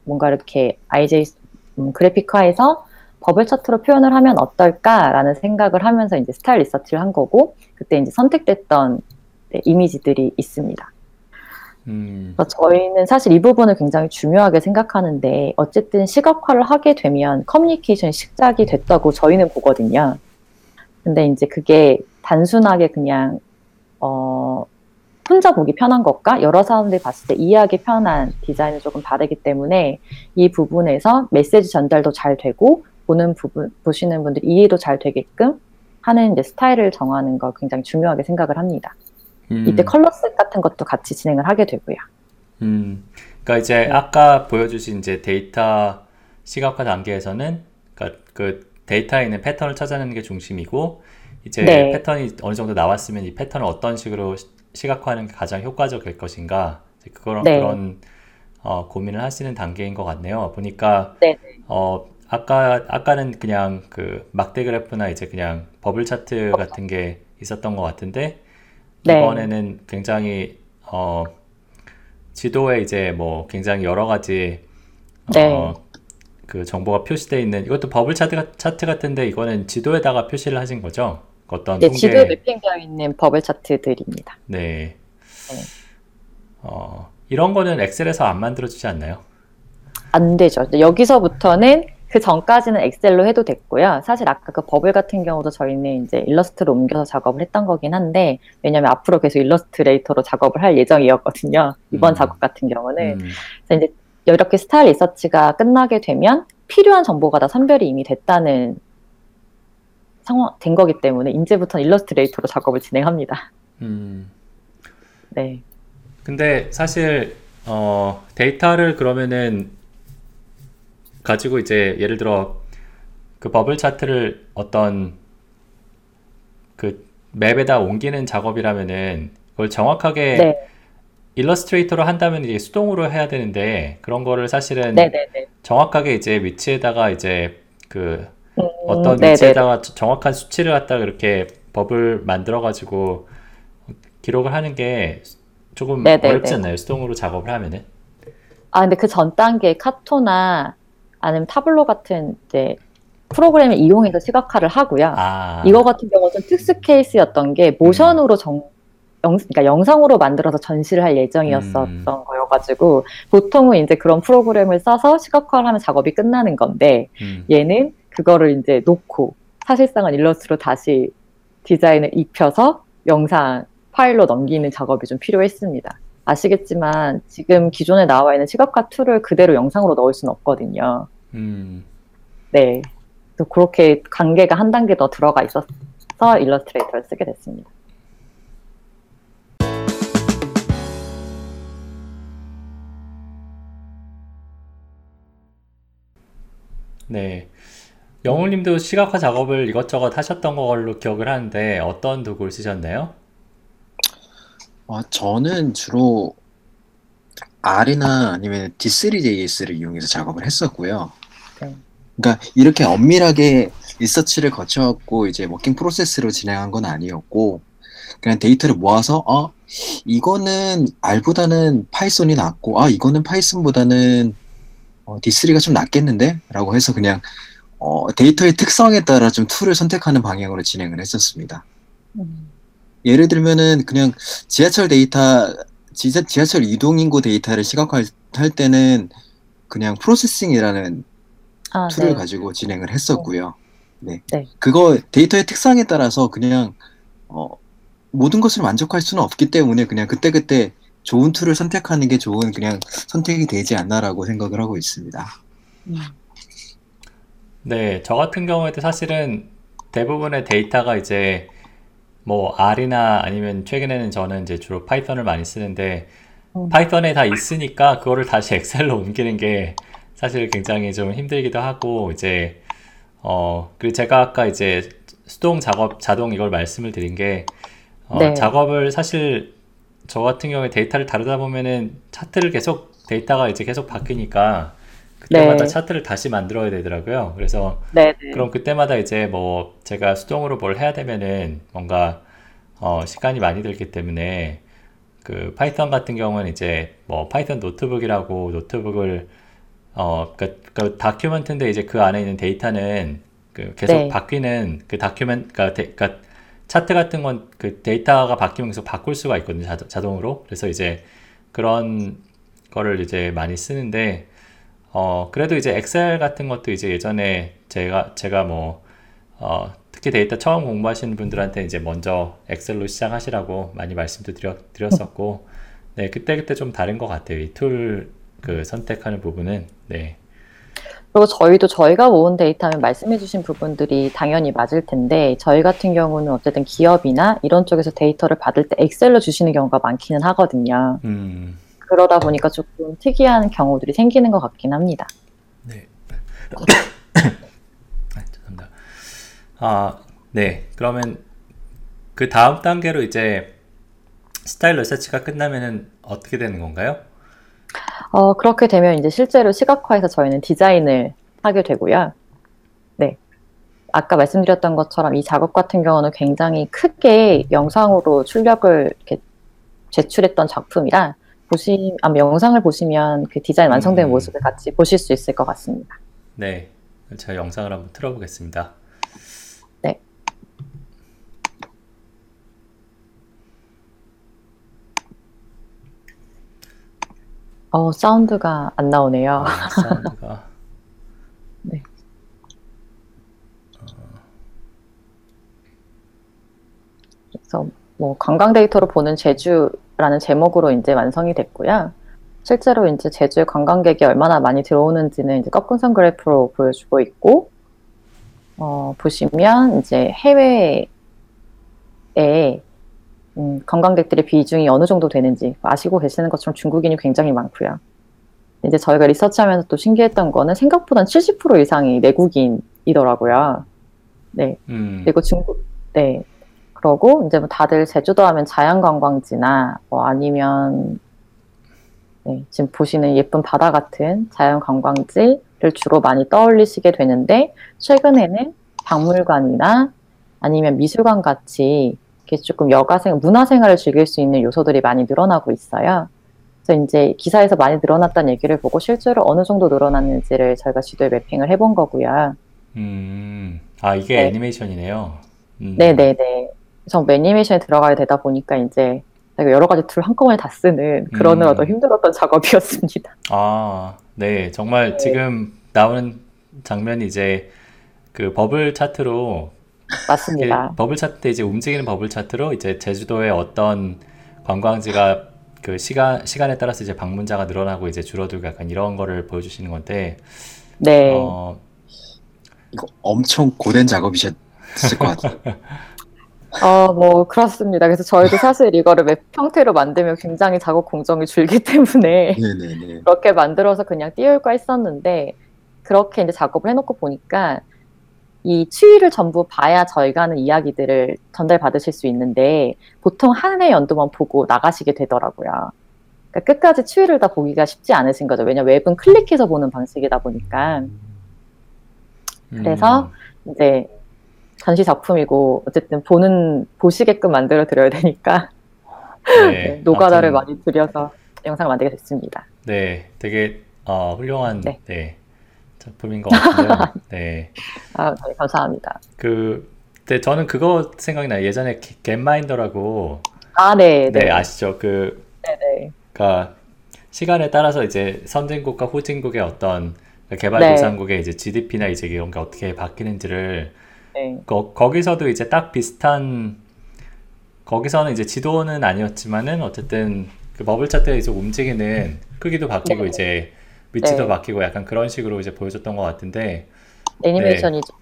뭔가 이렇게 IJ 음, 그래픽화해서 버블 차트로 표현을 하면 어떨까라는 생각을 하면서 이제 스타일 리서치를 한 거고 그때 이제 선택됐던 네, 이미지들이 있습니다. 음, 저희는 사실 이 부분을 굉장히 중요하게 생각하는데 어쨌든 시각화를 하게 되면 커뮤니케이션이 시작이 됐다고 저희는 보거든요. 근데 이제 그게 단순하게 그냥 어 혼자 보기 편한 것과 여러 사람들이 봤을 때 이해하기 편한 디자인은 조금 다르기 때문에 이 부분에서 메시지 전달도 잘 되고 보는 부분 보시는 분들 이해도 잘 되게끔 하는 이제 스타일을 정하는 거 굉장히 중요하게 생각을 합니다. 음, 이때 컬러셋 같은 것도 같이 진행을 하게 되고요. 음, 그러니까 이제 네. 아까 보여주신 이제 데이터 시각화 단계에서는 그러니까 그 데이터에 있는 패턴을 찾아내는 게 중심이고 이제 네. 패턴이 어느 정도 나왔으면 이 패턴을 어떤 식으로 시- 시각화하는 게 가장 효과적일 것인가 그런 네. 그런 어, 고민을 하시는 단계인 것 같네요. 보니까 네. 어 아까 아까는 그냥 그 막대 그래프나 이제 그냥 버블 차트 같은 게 있었던 것 같은데 네. 이번에는 굉장히 어 지도에 이제 뭐 굉장히 여러 가지 네. 어그 정보가 표시되어 있는 이것도 버블 차트, 같- 차트 같은데 이거는 지도에다가 표시를 하신 거죠? 어떤 네, 통계 지도에 매핑되어 있는 버블 차트들입니다. 네. 어 이런 거는 엑셀에서 안 만들어주지 않나요? 안 되죠. 여기서부터는 그 전까지는 엑셀로 해도 됐고요. 사실 아까 그 버블 같은 경우도 저희는 이제 일러스트로 옮겨서 작업을 했던 거긴 한데, 왜냐면 앞으로 계속 일러스트레이터로 작업을 할 예정이었거든요. 이번 음. 작업 같은 경우는. 음, 그래서 이제 이렇게 스타일 리서치가 끝나게 되면 필요한 정보가 다 선별이 이미 됐다는 상황, 된 거기 때문에 이제부터는 일러스트레이터로 작업을 진행합니다. 음. 네. 근데 사실 어 데이터를 그러면은 가지고 이제 예를 들어 그 버블 차트를 어떤 그 맵에다 옮기는 작업이라면은 그걸 정확하게 네. 일러스트레이터로 한다면 이제 수동으로 해야 되는데 그런 거를 사실은 네네네. 정확하게 이제 위치에다가 이제 그 음, 어떤 네네네. 위치에다가 정확한 수치를 갖다가 이렇게 버블 만들어 가지고 기록을 하는 게 조금 네네네. 어렵지 않나요? 수동으로 작업을 하면은? 아, 근데 그 전 단계 카토나 아니면 타블로 같은 이제 프로그램을 이용해서 시각화를 하고요. 아, 이거 같은 경우는 좀 특수 케이스였던 게 모션으로 정, 영, 그러니까 영상으로 만들어서 전시를 할 예정이었었던 음. 거여가지고 보통은 이제 그런 프로그램을 써서 시각화를 하면 작업이 끝나는 건데 음, 얘는 그거를 이제 놓고 사실상은 일러스트로 다시 디자인을 입혀서 영상 파일로 넘기는 작업이 좀 필요했습니다. 아시겠지만 지금 기존에 나와 있는 시각화 tool을 그대로 영상으로 넣을 수는 없거든요. 음, 네. 그래서 그렇게 관계가 한 단계 더 들어가 있어서 일러스트레이터를 쓰게 됐습니다. 네. 영웅님도 시각화 작업을 이것저것 하셨던 걸로 기억을 하는데 어떤 도구를 쓰셨나요? 어, 저는 주로 R이나 아니면 D3JS를 이용해서 작업을 했었고요. 네. 그러니까 이렇게 엄밀하게 리서치를 거쳐갖고 이제 working process로 진행한 건 아니었고 그냥 데이터를 모아서 어 이거는 R보다는 파이썬이 낫고 아 이거는 파이썬보다는 어, D3가 좀 낫겠는데? 라고 해서 그냥 어, 데이터의 특성에 따라 좀 tool을 선택하는 방향으로 진행을 했었습니다. 음. 예를 들면은 그냥 지하철 데이터, 지하, 지하철 이동 인구 데이터를 시각화할 때는 그냥 Processing이라는 아, tool을 네. 가지고 진행을 했었고요. 네. 네. 그거 데이터의 특성에 따라서 그냥 어, 모든 것을 만족할 수는 없기 때문에 그냥 그때그때 좋은 tool을 선택하는 게 좋은 그냥 선택이 되지 않나라고 생각을 하고 있습니다. 음. 네, 저 같은 경우에도 사실은 대부분의 데이터가 이제 뭐 R이나 아니면 최근에는 저는 이제 주로 파이썬을 많이 쓰는데 음. 파이썬에 다 있으니까 그거를 다시 엑셀로 옮기는 게 사실 굉장히 좀 힘들기도 하고 이제 어 그리고 제가 아까 이제 수동 작업 자동 이걸 말씀을 드린 게 어, 네. 작업을 사실 저 같은 경우에 데이터를 다루다 보면은 차트를 계속 데이터가 이제 계속 바뀌니까 그때마다 네. 차트를 다시 만들어야 되더라고요. 그래서 네, 네. 그럼 그때마다 이제 뭐 제가 수동으로 뭘 해야 되면은 뭔가 어 시간이 많이 들기 때문에 그 파이썬 같은 경우는 이제 뭐 파이썬 노트북이라고 노트북을 어그 그 document인데 이제 그 안에 있는 데이터는 그 계속 네. 바뀌는 그 documen 그러니까, 데- 그러니까 차트 같은 건 그 데이터가 바뀌면 계속 바꿀 수가 있거든요 자, 자동으로 그래서 이제 그런 거를 이제 많이 쓰는데 어, 그래도 이제 엑셀 같은 것도 이제 예전에 제가, 제가 뭐, 어, 특히 데이터 처음 공부하시는 분들한테 이제 먼저 엑셀로 시작하시라고 많이 말씀도 드렸, 드렸었고, 네, 그때그때 좀 다른 것 같아요. 이 tool 그 선택하는 부분은. 네. 그리고 저희도 저희가 모은 데이터면 말씀해주신 부분들이 당연히 맞을 텐데 저희 같은 경우는 어쨌든 기업이나 이런 쪽에서 데이터를 받을 때 엑셀로 주시는 경우가 많기는 하거든요. 음, 그러다 보니까 조금 특이한 경우들이 생기는 것 같긴 합니다. 네. 아, 죄송합니다. 아, 네. 그러면 그 다음 단계로 이제 스타일 리서치가 끝나면은 어떻게 되는 건가요? 어, 그렇게 되면 이제 실제로 시각화해서 저희는 디자인을 하게 되고요. 네. 아까 말씀드렸던 것처럼 이 작업 같은 경우는 굉장히 크게 영상으로 출력을 이렇게 제출했던 작품이라 보시, 아마 영상을 보시면 그 디자인 완성된 음. 모습을 같이 보실 수 있을 것 같습니다. 네. 제가 영상을 한번 틀어보겠습니다. 네. 어, 사운드가 안 나오네요. 아, 사운드가. 네. 그래서 뭐 관광 데이터로 보는 제주 라는 제목으로 이제 완성이 됐고요. 실제로 이제 제주에 관광객이 얼마나 많이 들어오는지는 이제 꺾은선 그래프로 보여주고 있고, 어, 보시면 이제 해외에 음, 관광객들의 비중이 어느 정도 되는지 아시고 계시는 것처럼 중국인이 굉장히 많고요. 이제 저희가 리서치하면서 또 신기했던 거는 생각보다 70% 이상이 내국인이더라고요. 네. 음, 그리고 중국, 네. 그러고 이제 뭐 다들 제주도 하면 자연관광지나 뭐 아니면 네, 지금 보시는 예쁜 바다 같은 자연관광지를 주로 많이 떠올리시게 되는데 최근에는 박물관이나 아니면 미술관 같이 이렇게 조금 여가생, 문화생활을 즐길 수 있는 요소들이 많이 늘어나고 있어요. 그래서 이제 기사에서 많이 늘어났다는 얘기를 보고 실제로 어느 정도 늘어났는지를 저희가 지도에 매핑을 해본 거고요. 음, 아, 이게 네. 애니메이션이네요. 음, 네네네. 전부 애니메이션에 들어가야 되다 보니까 이제 여러 가지 tool 한꺼번에 다 쓰는 그러느라 음. 더 힘들었던 작업이었습니다. 아, 네. 정말 네. 지금 나오는 장면이 이제 그 버블 차트로 맞습니다. 그 버블 차트 이제 움직이는 버블 차트로 이제 제주도의 어떤 관광지가 그 시간 시간에 따라서 이제 방문자가 늘어나고 이제 줄어들고 약간 이런 거를 보여주시는 건데 네. 어, 이거 엄청 고된 작업이셨을 것 같아요. 어, 뭐, 그렇습니다. 그래서 저희도 사실 이거를 웹 형태로 만들면 굉장히 작업 공정이 줄기 때문에 네네네. 그렇게 만들어서 그냥 띄울까 했었는데, 그렇게 이제 작업을 해놓고 보니까, 이 추이를 전부 봐야 저희가 하는 이야기들을 전달 받으실 수 있는데, 보통 한 해 연도만 보고 나가시게 되더라고요. 그러니까 끝까지 추이를 다 보기가 쉽지 않으신 거죠. 왜냐면 웹은 클릭해서 보는 방식이다 보니까. 그래서 음, 이제 전시 작품이고 어쨌든 보는 보시게끔 만들어 드려야 되니까 네, 노가다를 아무튼, 많이 들여서 영상을 만들게 됐습니다. 네, 되게 어, 훌륭한 네. 네, 작품인 것 같은데요. 네. 아, 네, 감사합니다. 그, 네, 저는 그거 생각이 나요. 예전에 겟마인더라고. 아, 네, 네, 네. 아시죠? 그, 네, 네. 그러니까 시간에 따라서 이제 선진국과 후진국의 어떤 개발도상국의 네. 이제 GDP나 이제 이런 게 어떻게 바뀌는지를 네. 거, 거기서도 이제 딱 비슷한 거기서는 이제 지도는 아니었지만은 어쨌든 그 버블 차트에 이제 움직이는 크기도 바뀌고 네. 이제 위치도 네. 바뀌고 약간 그런 식으로 이제 보여줬던 것 같은데 애니메이션이 좀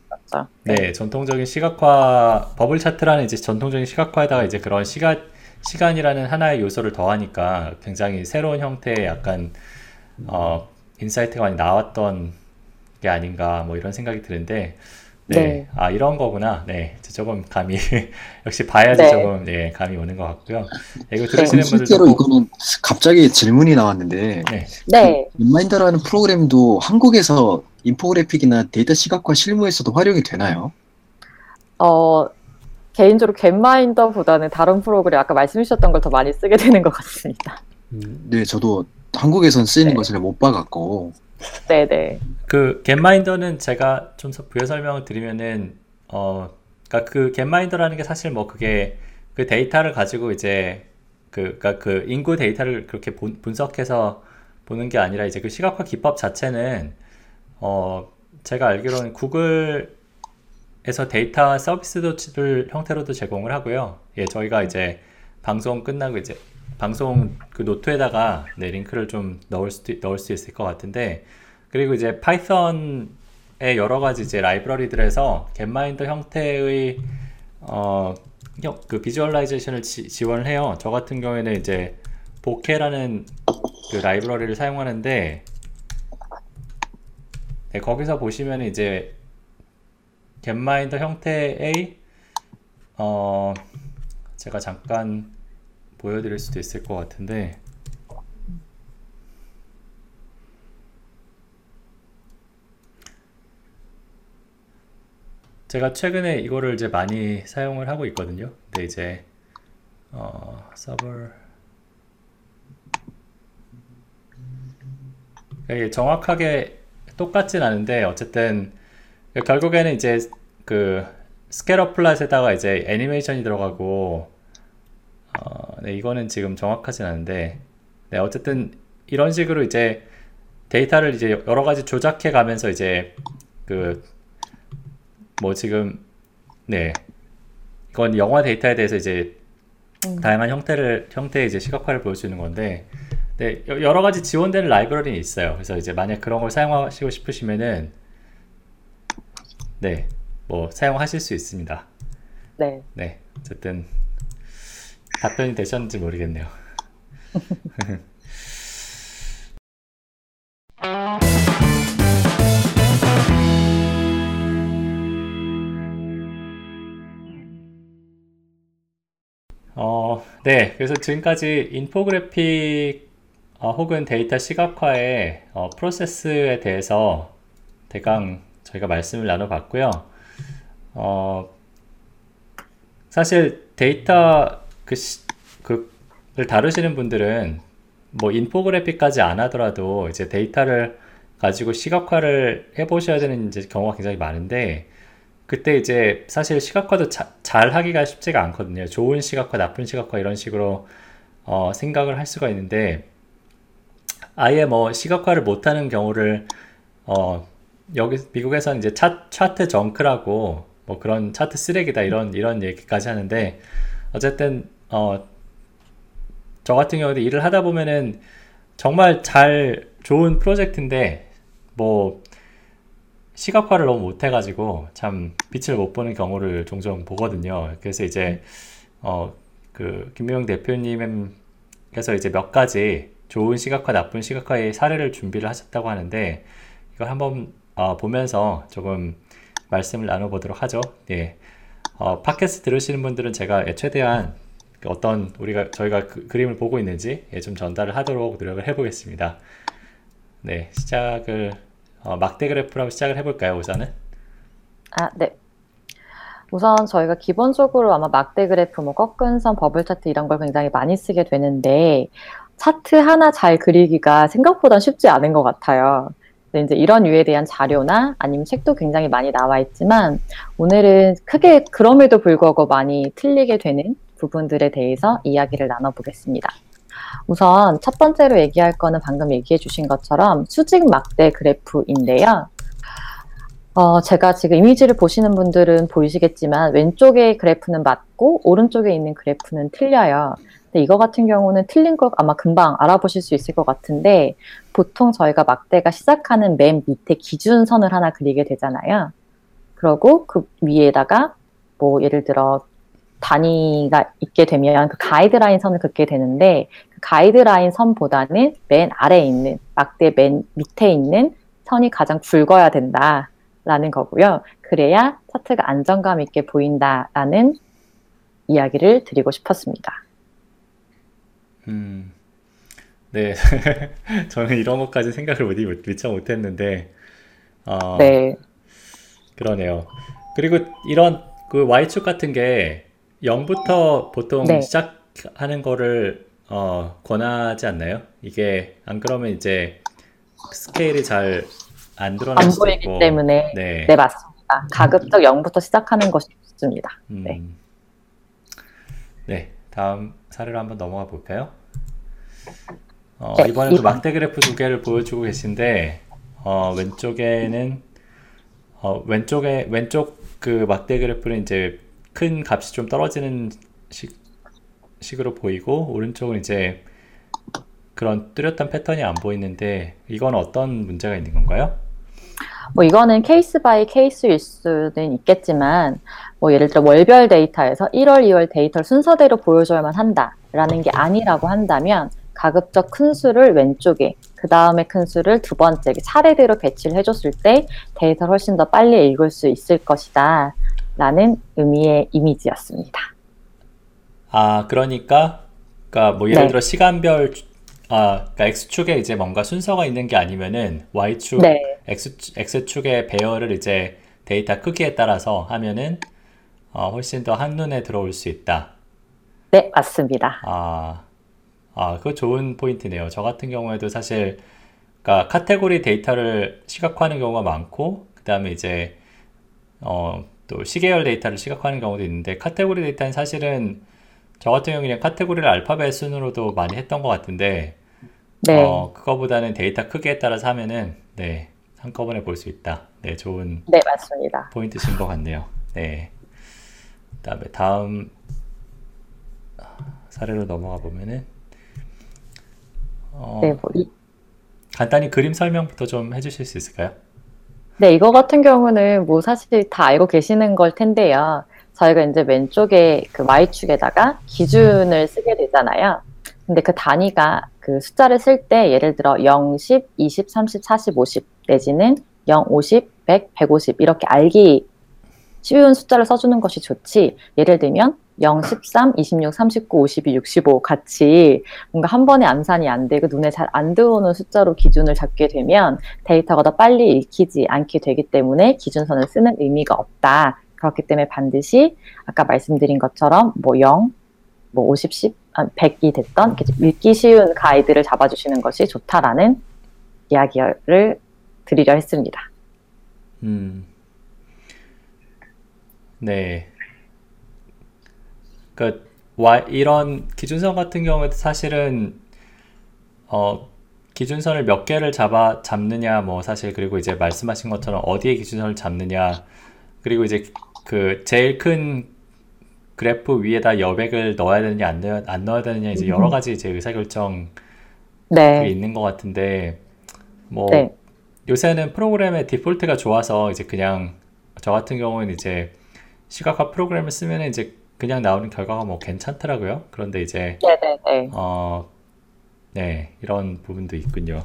네. 네, 전통적인 시각화 버블 차트라는 이제 전통적인 시각화에다가 이제 그런 시간 시간이라는 하나의 요소를 더하니까 굉장히 새로운 형태의 약간 어, insight가 많이 나왔던 게 아닌가 뭐 이런 생각이 드는데 네. 네. 아, 이런 거구나. 네. 조금 감이, 역시 봐야지 네. 조금, 네, 감이 오는 것 같고요. 네, 이거 들으시는 네. 분들도. 실제로 이거는 갑자기 질문이 나왔는데. 네. 네. 그 Gapminder라는 프로그램도 한국에서 infographic이나 데이터 시각화 실무에서도 활용이 되나요? 어, 개인적으로 Gapminder보다는 다른 프로그램 아까 말씀해 주셨던 걸 더 많이 쓰게 되는 것 같습니다. 음, 네, 저도 한국에선 쓰이는 네. 것을 못 봐갖고. 네네. 그 Gapminder는 제가 좀 부연 설명을 드리면은 어 그러니까 그 Gapminder라는 게 사실 뭐 그게 그 데이터를 가지고 이제 그 그러니까 그 인구 데이터를 그렇게 본, 분석해서 보는 게 아니라 이제 그 시각화 기법 자체는 어 제가 알기로는 구글에서 데이터 서비스를 형태로도 제공을 하고요. 예, 저희가 이제 방송 끝나고 이제 방송 그 노트에다가 네, 링크를 좀 넣을 수 넣을 수 있을 것 같은데 그리고 이제 파이썬의 여러 가지 이제 라이브러리들에서 Gapminder 형태의 어, 그 visualization을 지, 원을 해요. 저 같은 경우에는 이제 Bokeh라는 그 라이브러리를 사용하는데 네, 거기서 보시면 이제 겟마인더 형태의 어 제가 잠깐 보여드릴 수도 있을 것 같은데 제가 최근에 이거를 이제 많이 사용을 하고 있거든요. 근데 이제 어, 서버 이게 정확하게 똑같진 않은데 어쨌든 결국에는 이제 그 스케러 플랫에다가 이제 애니메이션이 들어가고 어, 네, 이거는 지금 정확하진 않은데, 네, 어쨌든 이런 식으로 이제 데이터를 이제 여러 가지 조작해 가면서 이제 그 뭐 지금 네 이건 영화 데이터에 대해서 이제 음. 다양한 형태를 형태의 이제 시각화를 보여 주는 건데 네 여러 가지 지원되는 라이브러리는 있어요. 그래서 이제 만약 그런 걸 사용하시고 싶으시면은 네 뭐 사용하실 수 있습니다. 네. 네 어쨌든 답변이 되셨는지 모르겠네요. 어, 네. 그래서 지금까지 인포그래픽 어, 혹은 데이터 시각화의 어, 프로세스에 대해서 대강 저희가 말씀을 나눠봤고요. 어, 사실 데이터 그, 시, 그를 다루시는 분들은 뭐 인포그래픽까지 안 하더라도 이제 데이터를 가지고 시각화를 해보셔야 되는 이제 경우가 굉장히 많은데 그때 이제 사실 시각화도 자, 잘 하기가 쉽지가 않거든요. 좋은 시각화, 나쁜 시각화 이런 식으로 어, 생각을 할 수가 있는데 아예 뭐 시각화를 못하는 경우를 어, 여기 미국에서는 이제 차, 차트 정크라고 뭐 그런 차트 쓰레기다 이런 이런 얘기까지 하는데 어쨌든 어, 저 같은 경우도 일을 하다 보면은 정말 잘 좋은 프로젝트인데 뭐 시각화를 너무 못 해가지고 참 빛을 못 보는 경우를 종종 보거든요. 그래서 이제 어그 김명 대표님께서 이제 몇 가지 좋은 시각화, 나쁜 시각화의 사례를 준비를 하셨다고 하는데 이걸 한번 어, 보면서 조금 말씀을 나눠보도록 하죠. 예. 어, 팟캐스트 들으시는 분들은 제가 최대한 그 어떤 우리가 저희가 그, 그림을 보고 있는지 예, 좀 전달을 하도록 노력을 해보겠습니다. 네, 시작을 어, 막대 그래프로 시작을 해볼까요, 우선은? 아, 네. 우선 저희가 기본적으로 아마 막대 그래프, 뭐 꺾은 선, 버블 차트 이런 걸 굉장히 많이 쓰게 되는데 차트 하나 잘 그리기가 생각보다 쉽지 않은 것 같아요. 이제 이런 류에 대한 자료나 아니면 책도 굉장히 많이 나와 있지만 오늘은 크게 그럼에도 불구하고 많이 틀리게 되는 부분들에 대해서 이야기를 나눠보겠습니다. 우선 첫 번째로 얘기할 거는 방금 얘기해 주신 것처럼 수직 막대 그래프인데요. 어, 제가 지금 이미지를 보시는 분들은 보이시겠지만 왼쪽의 그래프는 맞고 오른쪽에 있는 그래프는 틀려요. 근데 이거 같은 경우는 틀린 거 아마 금방 알아보실 수 있을 것 같은데 보통 저희가 막대가 시작하는 맨 밑에 기준선을 하나 그리게 되잖아요. 그러고 그 위에다가 뭐 예를 들어 단위가 있게 되면 그 가이드라인 선을 긋게 되는데 그 가이드라인 선보다는 맨 아래에 있는 막대 맨 밑에 있는 선이 가장 굵어야 된다라는 거고요. 그래야 차트가 안정감 있게 보인다라는 이야기를 드리고 싶었습니다. 음, 네. 저는 이런 것까지 생각을 못, 미처 못했는데, 어, 네. 그러네요. 그리고 이런 그 Y축 같은 게 0부터 보통 네. 시작하는 거를 어, 권하지 않나요? 이게 안 그러면 이제 스케일이 잘안 보이기 있고. 때문에 네. 네 맞습니다. 가급적 0부터 시작하는 것이 좋습니다. 음, 네. 네, 다음 사례로 한번 넘어가 볼까요? 어, 네, 이번에도 이번. 막대 그래프 두 개를 보여주고 계신데 어, 왼쪽에는 어, 왼쪽에 왼쪽 그 막대 그래프는 이제 큰 값이 좀 떨어지는 식, 식으로 보이고 오른쪽은 이제 그런 뚜렷한 패턴이 안 보이는데 이건 어떤 문제가 있는 건가요? 뭐 이거는 case by case일 수는 있겠지만 뭐 예를 들어 월별 데이터에서 1월, 2월 데이터를 순서대로 보여줘야만 한다라는 게 아니라고 한다면 가급적 큰 수를 왼쪽에 그 다음에 큰 수를 두 번째 차례대로 배치를 해줬을 때 데이터를 훨씬 더 빨리 읽을 수 있을 것이다 라는 의미의 이미지였습니다. 아, 그러니까, 그러니까 뭐 예를 네. 들어 시간별, 주- 아, 그러니까 X축에 이제 뭔가 순서가 있는 게 아니면은 Y축, 네, X, X축의 배열을 이제 데이터 크기에 따라서 하면은 어, 훨씬 더 한눈에 들어올 수 있다. 네 맞습니다. 아, 아, 그거 좋은 포인트네요. 저 같은 경우에도 사실, 그러니까 카테고리 데이터를 시각화하는 경우가 많고, 그 다음에 이제, 어, 또 시계열 데이터를 시각화하는 경우도 있는데, 카테고리 데이터는 사실은 저 같은 경우는 그냥 카테고리를 알파벳 순으로도 많이 했던 것 같은데, 네, 어, 그거보다는 데이터 크기에 따라서 하면은, 네, 한꺼번에 볼 수 있다. 네, 좋은 네 맞습니다. 포인트신 것 같네요. 네. 그다음에 다음 사례로 넘어가 보면은 어, 네, 뭐 이, 간단히 그림 설명부터 좀 해주실 수 있을까요? 네, 이거 같은 경우는 뭐 사실 다 알고 계시는 걸 텐데요. 저희가 이제 왼쪽에 그 Y축에다가 기준을 쓰게 되잖아요. 근데 그 단위가 그 숫자를 쓸 때 예를 들어 0, 10, 20, 30, 40, 50 내지는 0, 50, 100, 150 이렇게 알기 쉬운 숫자를 써주는 것이 좋지. 예를 들면 0, 13, 26, 39, 52, 65 같이 뭔가 한 번에 암산이 안 되고 눈에 잘 안 들어오는 숫자로 기준을 잡게 되면 데이터가 더 빨리 읽히지 않게 되기 때문에 기준선을 쓰는 의미가 없다. 그렇기 때문에 반드시 아까 말씀드린 것처럼 뭐 0, 뭐 50, 10, 아, 100이 됐던 읽기 쉬운 가이드를 잡아주시는 것이 좋다라는 이야기를 드리려 했습니다. 음, 네. 그 와, 이런 기준선 같은 경우에도 사실은 어, 기준선을 몇 개를 잡아 잡느냐 뭐 사실 그리고 이제 말씀하신 것처럼 어디에 기준선을 잡느냐 그리고 이제 그 제일 큰 그래프 위에다 여백을 넣어야 되느냐 안 넣어야, 안 넣어야 되느냐 이제 여러 가지 이제 의사결정 네, 있는 것 같은데 뭐 네, 요새는 프로그램의 디폴트가 좋아서 이제 그냥 저 같은 경우는 이제 시각화 프로그램을 쓰면 이제 그냥 나오는 결과가 뭐 괜찮더라고요. 그런데 이제 네, 네, 네. 어, 네, 이런 부분도 있군요.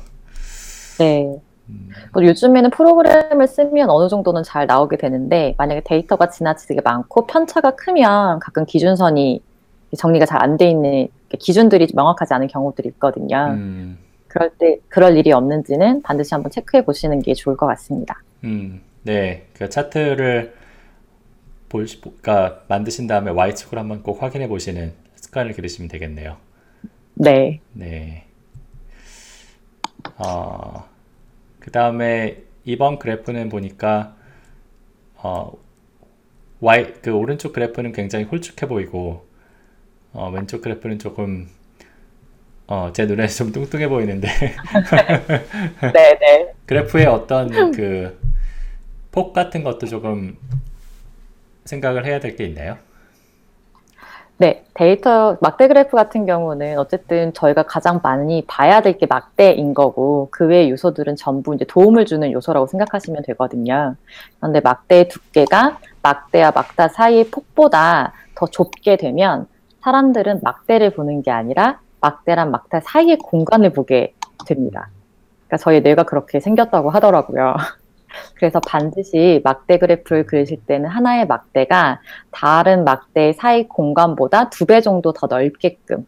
네. 음, 뭐 요즘에는 프로그램을 쓰면 어느 정도는 잘 나오게 되는데 만약에 데이터가 지나치게 많고 편차가 크면 가끔 기준선이 정리가 잘 안 돼 있는 기준들이 명확하지 않은 경우들이 있거든요. 음, 그럴 때 그럴 일이 없는지는 반드시 한번 체크해 보시는 게 좋을 것 같습니다. 음, 네, 그 차트를 보시, 그러니까 만드신 다음에 Y축을 한번 꼭 확인해 보시는 습관을 기르시면 되겠네요. 네. 네. 어, 그 다음에 이번 그래프는 보니까 어, Y 그 오른쪽 그래프는 굉장히 홀쭉해 보이고 어, 왼쪽 그래프는 조금 어, 제 눈에 좀 뚱뚱해 보이는데 네, 네. 그래프에 어떤 그 폭 같은 것도 조금 생각을 해야 될 게 있나요? 네, 데이터 막대 그래프 같은 경우는 어쨌든 저희가 가장 많이 봐야 될 게 막대인 거고 그 외의 요소들은 전부 이제 도움을 주는 요소라고 생각하시면 되거든요. 그런데 막대의 두께가 막대와 막대 사이의 폭보다 더 좁게 되면 사람들은 막대를 보는 게 아니라 막대랑 막대 사이의 공간을 보게 됩니다. 그러니까 저희 뇌가 그렇게 생겼다고 하더라고요. 그래서 반드시 막대 그래프를 그리실 때는 하나의 막대가 다른 막대의 사이 공간보다 두 배 정도 더 넓게끔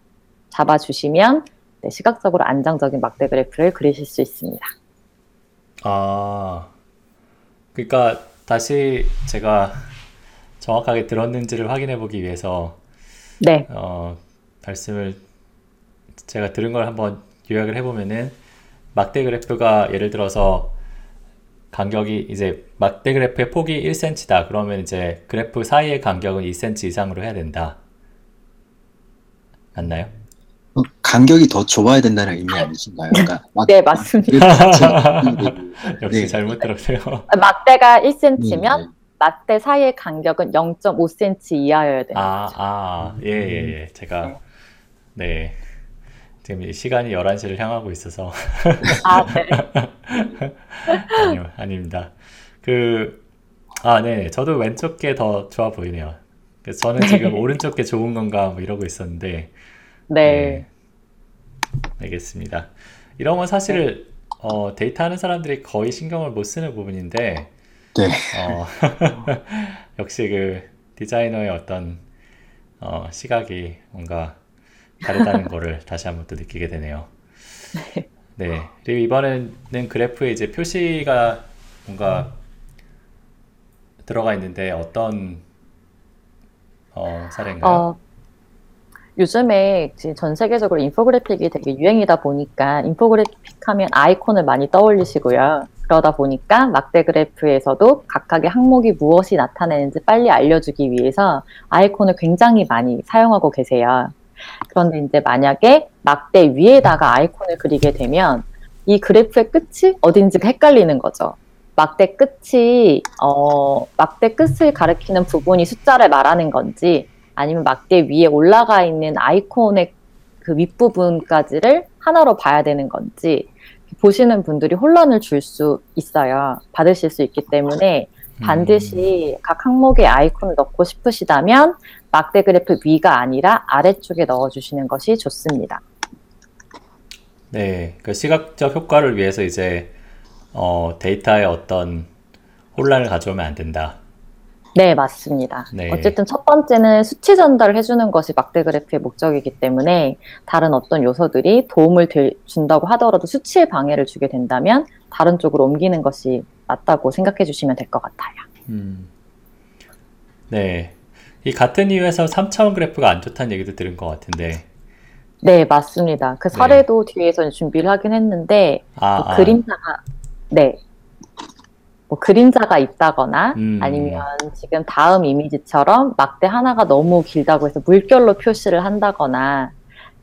잡아주시면 네, 시각적으로 안정적인 막대 그래프를 그리실 수 있습니다. 아, 그러니까 다시 제가 정확하게 들었는지를 확인해 보기 위해서 네, 어, 말씀을 제가 들은 걸 한번 요약을 해보면은 막대 그래프가 예를 들어서 간격이 이제 막대 그래프의 폭이 1cm다. 그러면 이제 그래프 사이의 간격은 2cm 이상으로 해야 된다. 맞나요? 어, 간격이 더 좁아야 된다는 의미 아니신가요? 그러니까 막- 네 맞습니다. 역시 네. 잘못 들었어요. 막대가 네, 1cm면 네. 막대 사이의 간격은 0.5cm 이하여야 돼요. 아, 아, 예, 예, 예. 제가, 네. 지금 이 시간이 11시를 향하고 있어서. 아, 네. 아니요, 아닙니다. 그, 아, 네. 저도 왼쪽 게 더 좋아 보이네요. 그래서 저는 지금 오른쪽 게 좋은 건가 뭐 이러고 있었는데, 네. 알겠습니다. 이런 건 사실, 어, 데이터 하는 사람들이 거의 신경을 못 쓰는 부분인데, 네. 어, 역시 그 디자이너의 어떤 어, 시각이 뭔가 다르다는 거를 다시 한번 또 느끼게 되네요. 네. 그리고 이번에는 그래프에 이제 표시가 뭔가 들어가 있는데 어떤 어, 사례인가요? 어, 요즘에 전 세계적으로 인포그래픽이 되게 유행이다 보니까 인포그래픽 하면 아이콘을 많이 떠올리시고요. 그러다 보니까 막대 그래프에서도 각각의 항목이 무엇이 나타내는지 빨리 알려주기 위해서 아이콘을 굉장히 많이 사용하고 계세요. 그런데 이제 만약에 막대 위에다가 아이콘을 그리게 되면 이 그래프의 끝이 어딘지가 헷갈리는 거죠. 막대 끝이 어, 막대 끝을 가리키는 부분이 숫자를 말하는 건지 아니면 막대 위에 올라가 있는 아이콘의 그 윗부분까지를 하나로 봐야 되는 건지 보시는 분들이 혼란을 줄 수 있어요. 받으실 수 있기 때문에 음, 반드시 각 항목에 아이콘을 넣고 싶으시다면 막대 그래프 위가 아니라 아래쪽에 넣어주시는 것이 좋습니다. 네. 그 시각적 효과를 위해서 이제 어, 데이터에 어떤 혼란을 가져오면 안 된다. 네, 맞습니다. 네. 어쨌든 첫 번째는 수치 전달을 해주는 것이 막대 그래프의 목적이기 때문에 다른 어떤 요소들이 도움을 될- 준다고 하더라도 수치에 방해를 주게 된다면 다른 쪽으로 옮기는 것이 맞다고 생각해 주시면 될 것 같아요. 음. 네. 이 같은 이유에서 3차원 그래프가 안 좋다는 얘기도 들은 것 같은데. 네, 맞습니다. 그 사례도 뒤에서 준비를 하긴 했는데 아, 뭐 아. 그림자가 네. 뭐 그림자가 있다거나 음. 아니면 지금 다음 이미지처럼 막대 하나가 너무 길다고 해서 물결로 표시를 한다거나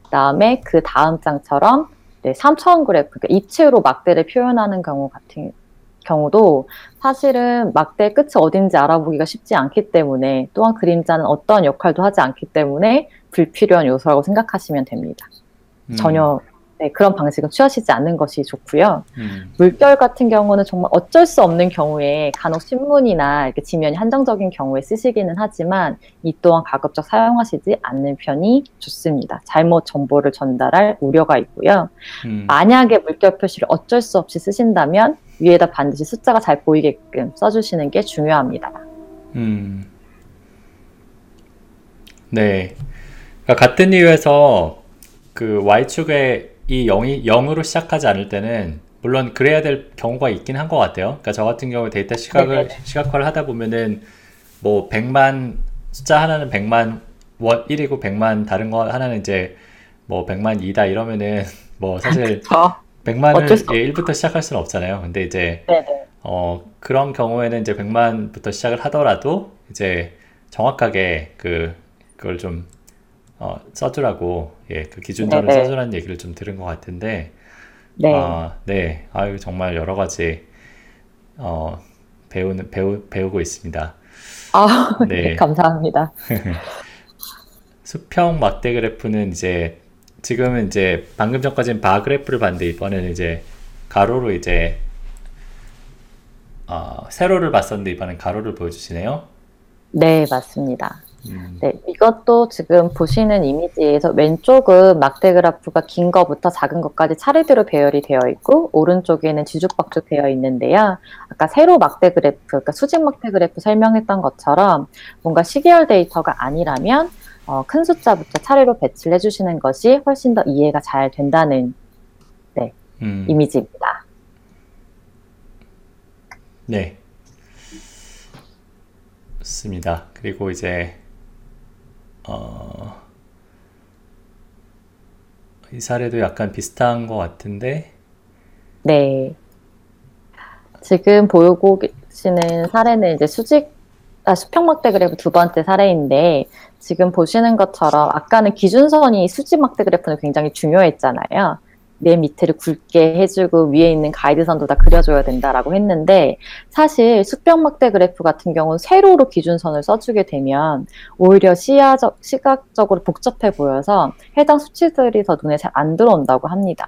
그다음에 그 다음 장처럼 네, 3차원 그래프, 그러니까 입체로 막대를 표현하는 경우 같은 경우도 사실은 막대의 끝이 어딘지 알아보기가 쉽지 않기 때문에 또한 그림자는 어떠한 역할도 하지 않기 때문에 불필요한 요소라고 생각하시면 됩니다. 음. 전혀 네, 그런 방식은 취하시지 않는 것이 좋고요. 음. 물결 같은 경우는 정말 어쩔 수 없는 경우에 간혹 신문이나 이렇게 지면이 한정적인 경우에 쓰시기는 하지만 이 또한 가급적 사용하시지 않는 편이 좋습니다. 잘못 정보를 전달할 우려가 있고요. 음. 만약에 물결 표시를 어쩔 수 없이 쓰신다면 위에다 반드시 숫자가 잘 보이게끔 써주시는 게 중요합니다. 음. 네. 그러니까 같은 이유에서 그 y축에 이 0이 0으로 시작하지 않을 때는 물론 그래야 될 경우가 있긴 한 것 같아요. 그러니까 저 같은 경우 데이터 시각을 네네네. 시각화를 하다 보면은 뭐 100만 숫자 하나는 100만 원 1이고 100만 다른 거 하나는 이제 뭐 100만 2다 이러면은 뭐 사실 저 100만을 어쩔 수 예, 1부터 시작할 수는 없잖아요. 근데 이제 네네. 어 그런 경우에는 이제 100만부터 시작을 하더라도 이제 정확하게 그 그걸 좀 어, 써주라고 예, 그 기준선을 네네. 써주라는 얘기를 좀 들은 것 같은데 네. 아, 네. 아유, 정말 여러 가지, 어, 배우는, 배우, 배우고 있습니다. 아, 네. 네, 감사합니다. 수평 막대 그래프는 이제, 지금은 이제, 방금 전까지는 바 그래프를 봤는데, 이번에는 이제, 가로로 이제, 어, 세로를 봤었는데, 이번엔 가로를 보여주시네요. 네, 맞습니다. 음, 네, 이것도 지금 보시는 이미지에서 왼쪽은 막대 그래프가 긴 거부터 작은 것까지 차례대로 배열이 되어 있고 오른쪽에는 뒤죽박죽 되어 있는데요. 아까 세로 막대 그래프, 그러니까 수직 막대 그래프 설명했던 것처럼 뭔가 시계열 데이터가 아니라면 어, 큰 숫자부터 차례로 배치를 해주시는 것이 훨씬 더 이해가 잘 된다는 음, 이미지입니다. 네. 좋습니다. 그리고 이제, 어, 이 사례도 약간 비슷한 것 같은데, 네. 지금 보고 계시는 사례는 이제 수직, 아, 수평막대 그래프 두 번째 사례인데, 지금 보시는 것처럼 아까는 기준선이 수직막대 그래프는 굉장히 중요했잖아요. 내 밑에를 굵게 해주고 위에 있는 가이드선도 다 그려줘야 된다라고 했는데, 사실 수평막대 그래프 같은 경우는 세로로 기준선을 써주게 되면 오히려 시야적, 시각적으로 복잡해 보여서 해당 수치들이 더 눈에 잘 안 들어온다고 합니다.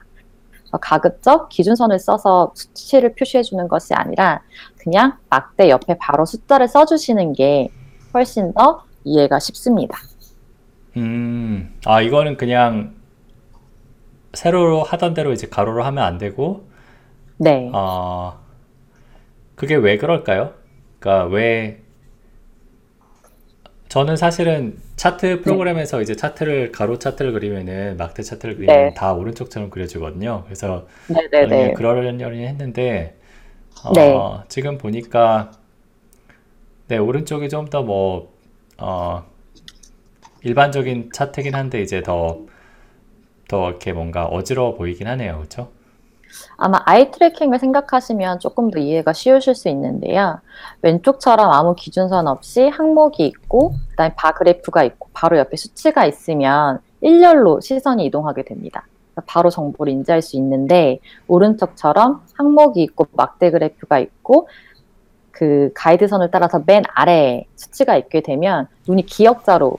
어, 가급적 기준선을 써서 수치를 표시해 주는 것이 아니라 그냥 막대 옆에 바로 숫자를 써주시는 게 훨씬 더 이해가 쉽습니다. 음, 아, 이거는 그냥 세로로 하던 대로 이제 가로로 하면 안 되고, 네. 어, 그게 왜 그럴까요? 그러니까 왜, 저는 사실은 차트 프로그램에서 이제 차트를, 가로 차트를 그리면은, 막대 차트를 그리면 네. 다 오른쪽처럼 그려지거든요. 그래서. 저는 그러려니 했는데, 어, 네. 지금 보니까, 네, 오른쪽이 좀 더 뭐, 어, 일반적인 차트긴 한데, 이제 더, 더 이렇게 뭔가 어지러워 보이긴 하네요. 그렇죠? 아마 아이 트래킹을 생각하시면 조금 더 이해가 쉬우실 수 있는데요. 왼쪽처럼 아무 기준선 없이 항목이 있고, 그다음에 바 그래프가 있고, 바로 옆에 수치가 있으면 일렬로 시선이 이동하게 됩니다. 그래서 바로 정보를 인지할 수 있는데, 오른쪽처럼 항목이 있고, 막대 그래프가 있고, 그 가이드선을 따라서 맨 아래에 수치가 있게 되면 눈이 기역자로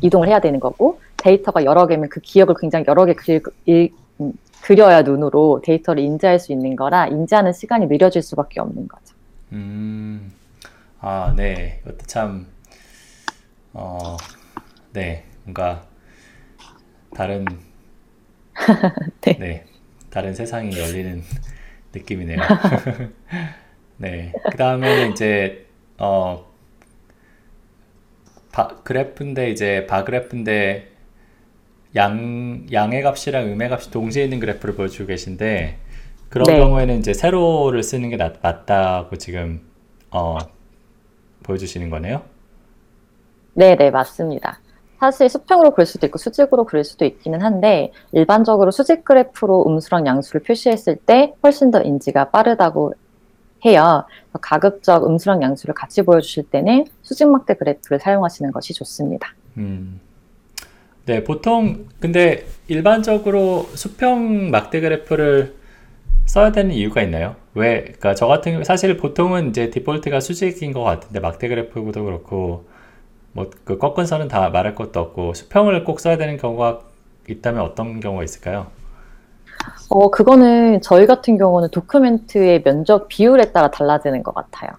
이동을 해야 되는 거고, 데이터가 여러 개면 그 기억을 굉장히 여러 개 글, 일, 음, 그려야 눈으로 데이터를 인지할 수 있는 거라 인지하는 시간이 느려질 수밖에 없는 거죠. 음, 아, 네. 이것도 참, 어, 네. 뭔가, 다른, 네. 네. 다른 세상이 열리는 느낌이네요. 네. 그 다음에는 이제, 어, 바, 그래프인데, 이제, 바그래프인데, 양, 양의 값이랑 음의 값이 동시에 있는 그래프를 보여주고 계신데, 그런 네. 경우에는 이제 세로를 쓰는 게 낫, 맞다고 지금, 어, 보여주시는 거네요? 네, 네, 맞습니다. 사실 수평으로 그릴 수도 있고 수직으로 그릴 수도 있기는 한데 일반적으로 수직 그래프로 음수랑 양수를 표시했을 때 훨씬 더 인지가 빠르다고 해요. 가급적 음수랑 양수를 같이 보여주실 때는 수직막대 그래프를 사용하시는 것이 좋습니다. 음. 네, 보통, 근데 일반적으로 수평 막대 그래프를 써야 되는 이유가 있나요? 왜, 그러니까 저 같은 사실 보통은 이제 디폴트가 수직인 것 같은데, 막대 그래프도 그렇고, 뭐, 그 꺾은 선은 다 말할 것도 없고, 수평을 꼭 써야 되는 경우가 있다면 어떤 경우가 있을까요? 어, 그거는 저희 같은 경우는 도큐멘트의 면적 비율에 따라 달라지는 것 같아요.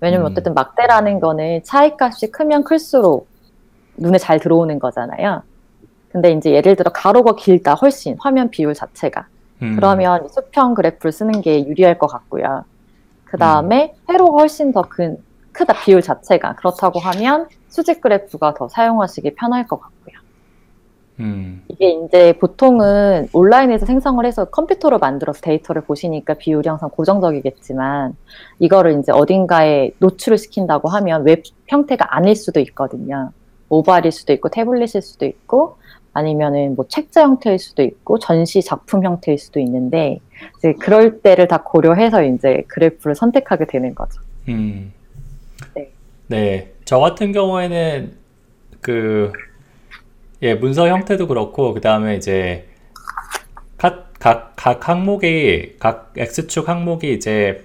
왜냐면 음. 어쨌든 막대라는 거는 차이값이 크면 클수록 눈에 잘 들어오는 거잖아요. 근데 이제 예를 들어 가로가 길다 훨씬 화면 비율 자체가 음, 그러면 이 수평 그래프를 쓰는 게 유리할 것 같고요. 그 다음에 세로가 훨씬 더 큰, 크다 비율 자체가 그렇다고 하면 수직 그래프가 더 사용하시기 편할 것 같고요. 음, 이게 이제 보통은 온라인에서 생성을 해서 컴퓨터로 만들어서 데이터를 보시니까 비율이 항상 고정적이겠지만 이거를 이제 어딘가에 노출을 시킨다고 하면 웹 형태가 아닐 수도 있거든요. 모바일일 수도 있고 태블릿일 수도 있고 아니면은 뭐 책자 형태일 수도 있고 전시 작품 형태일 수도 있는데 이제 그럴 때를 다 고려해서 이제 그래프를 선택하게 되는 거죠. 음. 네. 네, 저 같은 경우에는 그, 예, 문서 형태도 그렇고, 그 다음에 이제 각, 각, 각 항목이, 각 X축 항목이 이제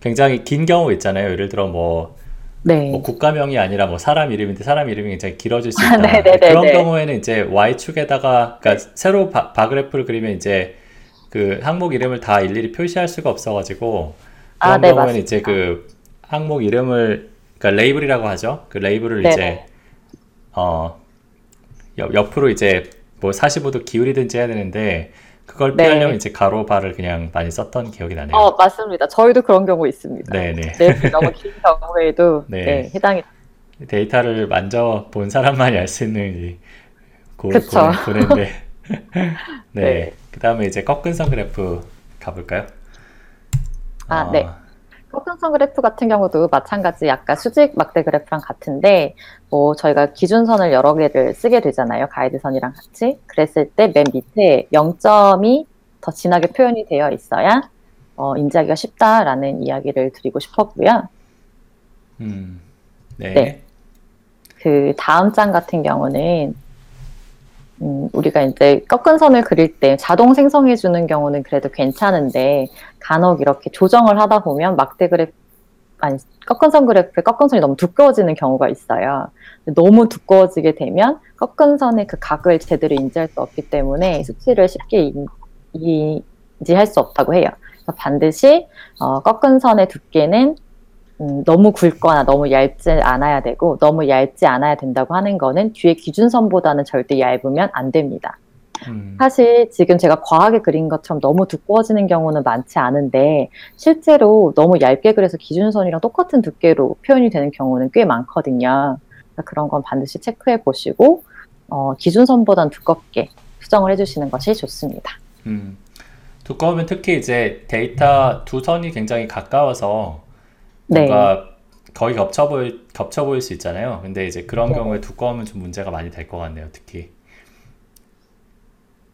굉장히 긴 경우 있잖아요. 예를 들어 뭐, 네. 뭐 국가명이 아니라 뭐 사람 이름인데 사람 이름이 굉장히 길어질 수 아, 있다. 네네네네. 그런 경우에는 이제 Y축에다가, 그러니까 새로 바, 바그래프를 그리면 이제 그 항목 이름을 다 일일이 표시할 수가 없어가지고, 아, 그런 네, 경우에는 맞습니다. 이제 그 항목 이름을 그러니까 레이블이라고 하죠. 그 레이블을 네네. 이제 어 옆, 옆으로 이제 뭐 45도 기울이든지 해야 되는데 그걸 네. 피하려면 이제 가로 바를 그냥 많이 썼던 기억이 나네요. 어, 맞습니다. 저희도 그런 경우 있습니다. 네네. 네, 너무 긴 경우에도 네. 네, 해당이 데이터를 만져 본 사람만이 알 수 있는 이 고, 그쵸. 고뇌인데. 네. 네. 그 다음에 이제 꺾은 선 그래프 가볼까요? 아, 어, 네. 꺾은선 그래프 같은 경우도 마찬가지 약간 수직 막대 그래프랑 같은데 뭐 저희가 기준선을 여러 개를 쓰게 되잖아요. 가이드선이랑 같이. 그랬을 때 맨 밑에 0점이 더 진하게 표현이 되어 있어야 어, 인지하기가 쉽다라는 이야기를 드리고 싶었고요. 음. 네. 네. 그 다음 장 같은 경우는 음, 우리가 이제 꺾은 선을 그릴 때 자동 생성해 주는 경우는 그래도 괜찮은데 간혹 이렇게 조정을 하다 보면 막대 그래프 아니 꺾은 선 그래프에 꺾은 선이 너무 두꺼워지는 경우가 있어요. 너무 두꺼워지게 되면 꺾은 선의 그 각을 제대로 인지할 수 없기 때문에 수치를 쉽게 인, 인지할 수 없다고 해요. 반드시 어, 꺾은 선의 두께는 음, 너무 굵거나 너무 얇지 않아야 되고 너무 얇지 않아야 된다고 하는 거는 뒤에 기준선보다는 절대 얇으면 안 됩니다. 음. 사실 지금 제가 과하게 그린 것처럼 너무 두꺼워지는 경우는 많지 않은데 실제로 너무 얇게 그려서 기준선이랑 똑같은 두께로 표현이 되는 경우는 꽤 많거든요. 그런 건 반드시 체크해 보시고 어, 기준선보다는 두껍게 수정을 해주시는 것이 좋습니다. 음, 두꺼우면 특히 이제 데이터 두 선이 굉장히 가까워서 네, 뭔가 거의 겹쳐 보일, 겹쳐 보일 수 있잖아요. 근데 이제 그런 네. 경우에 두꺼우면 좀 문제가 많이 될 것 같네요, 특히.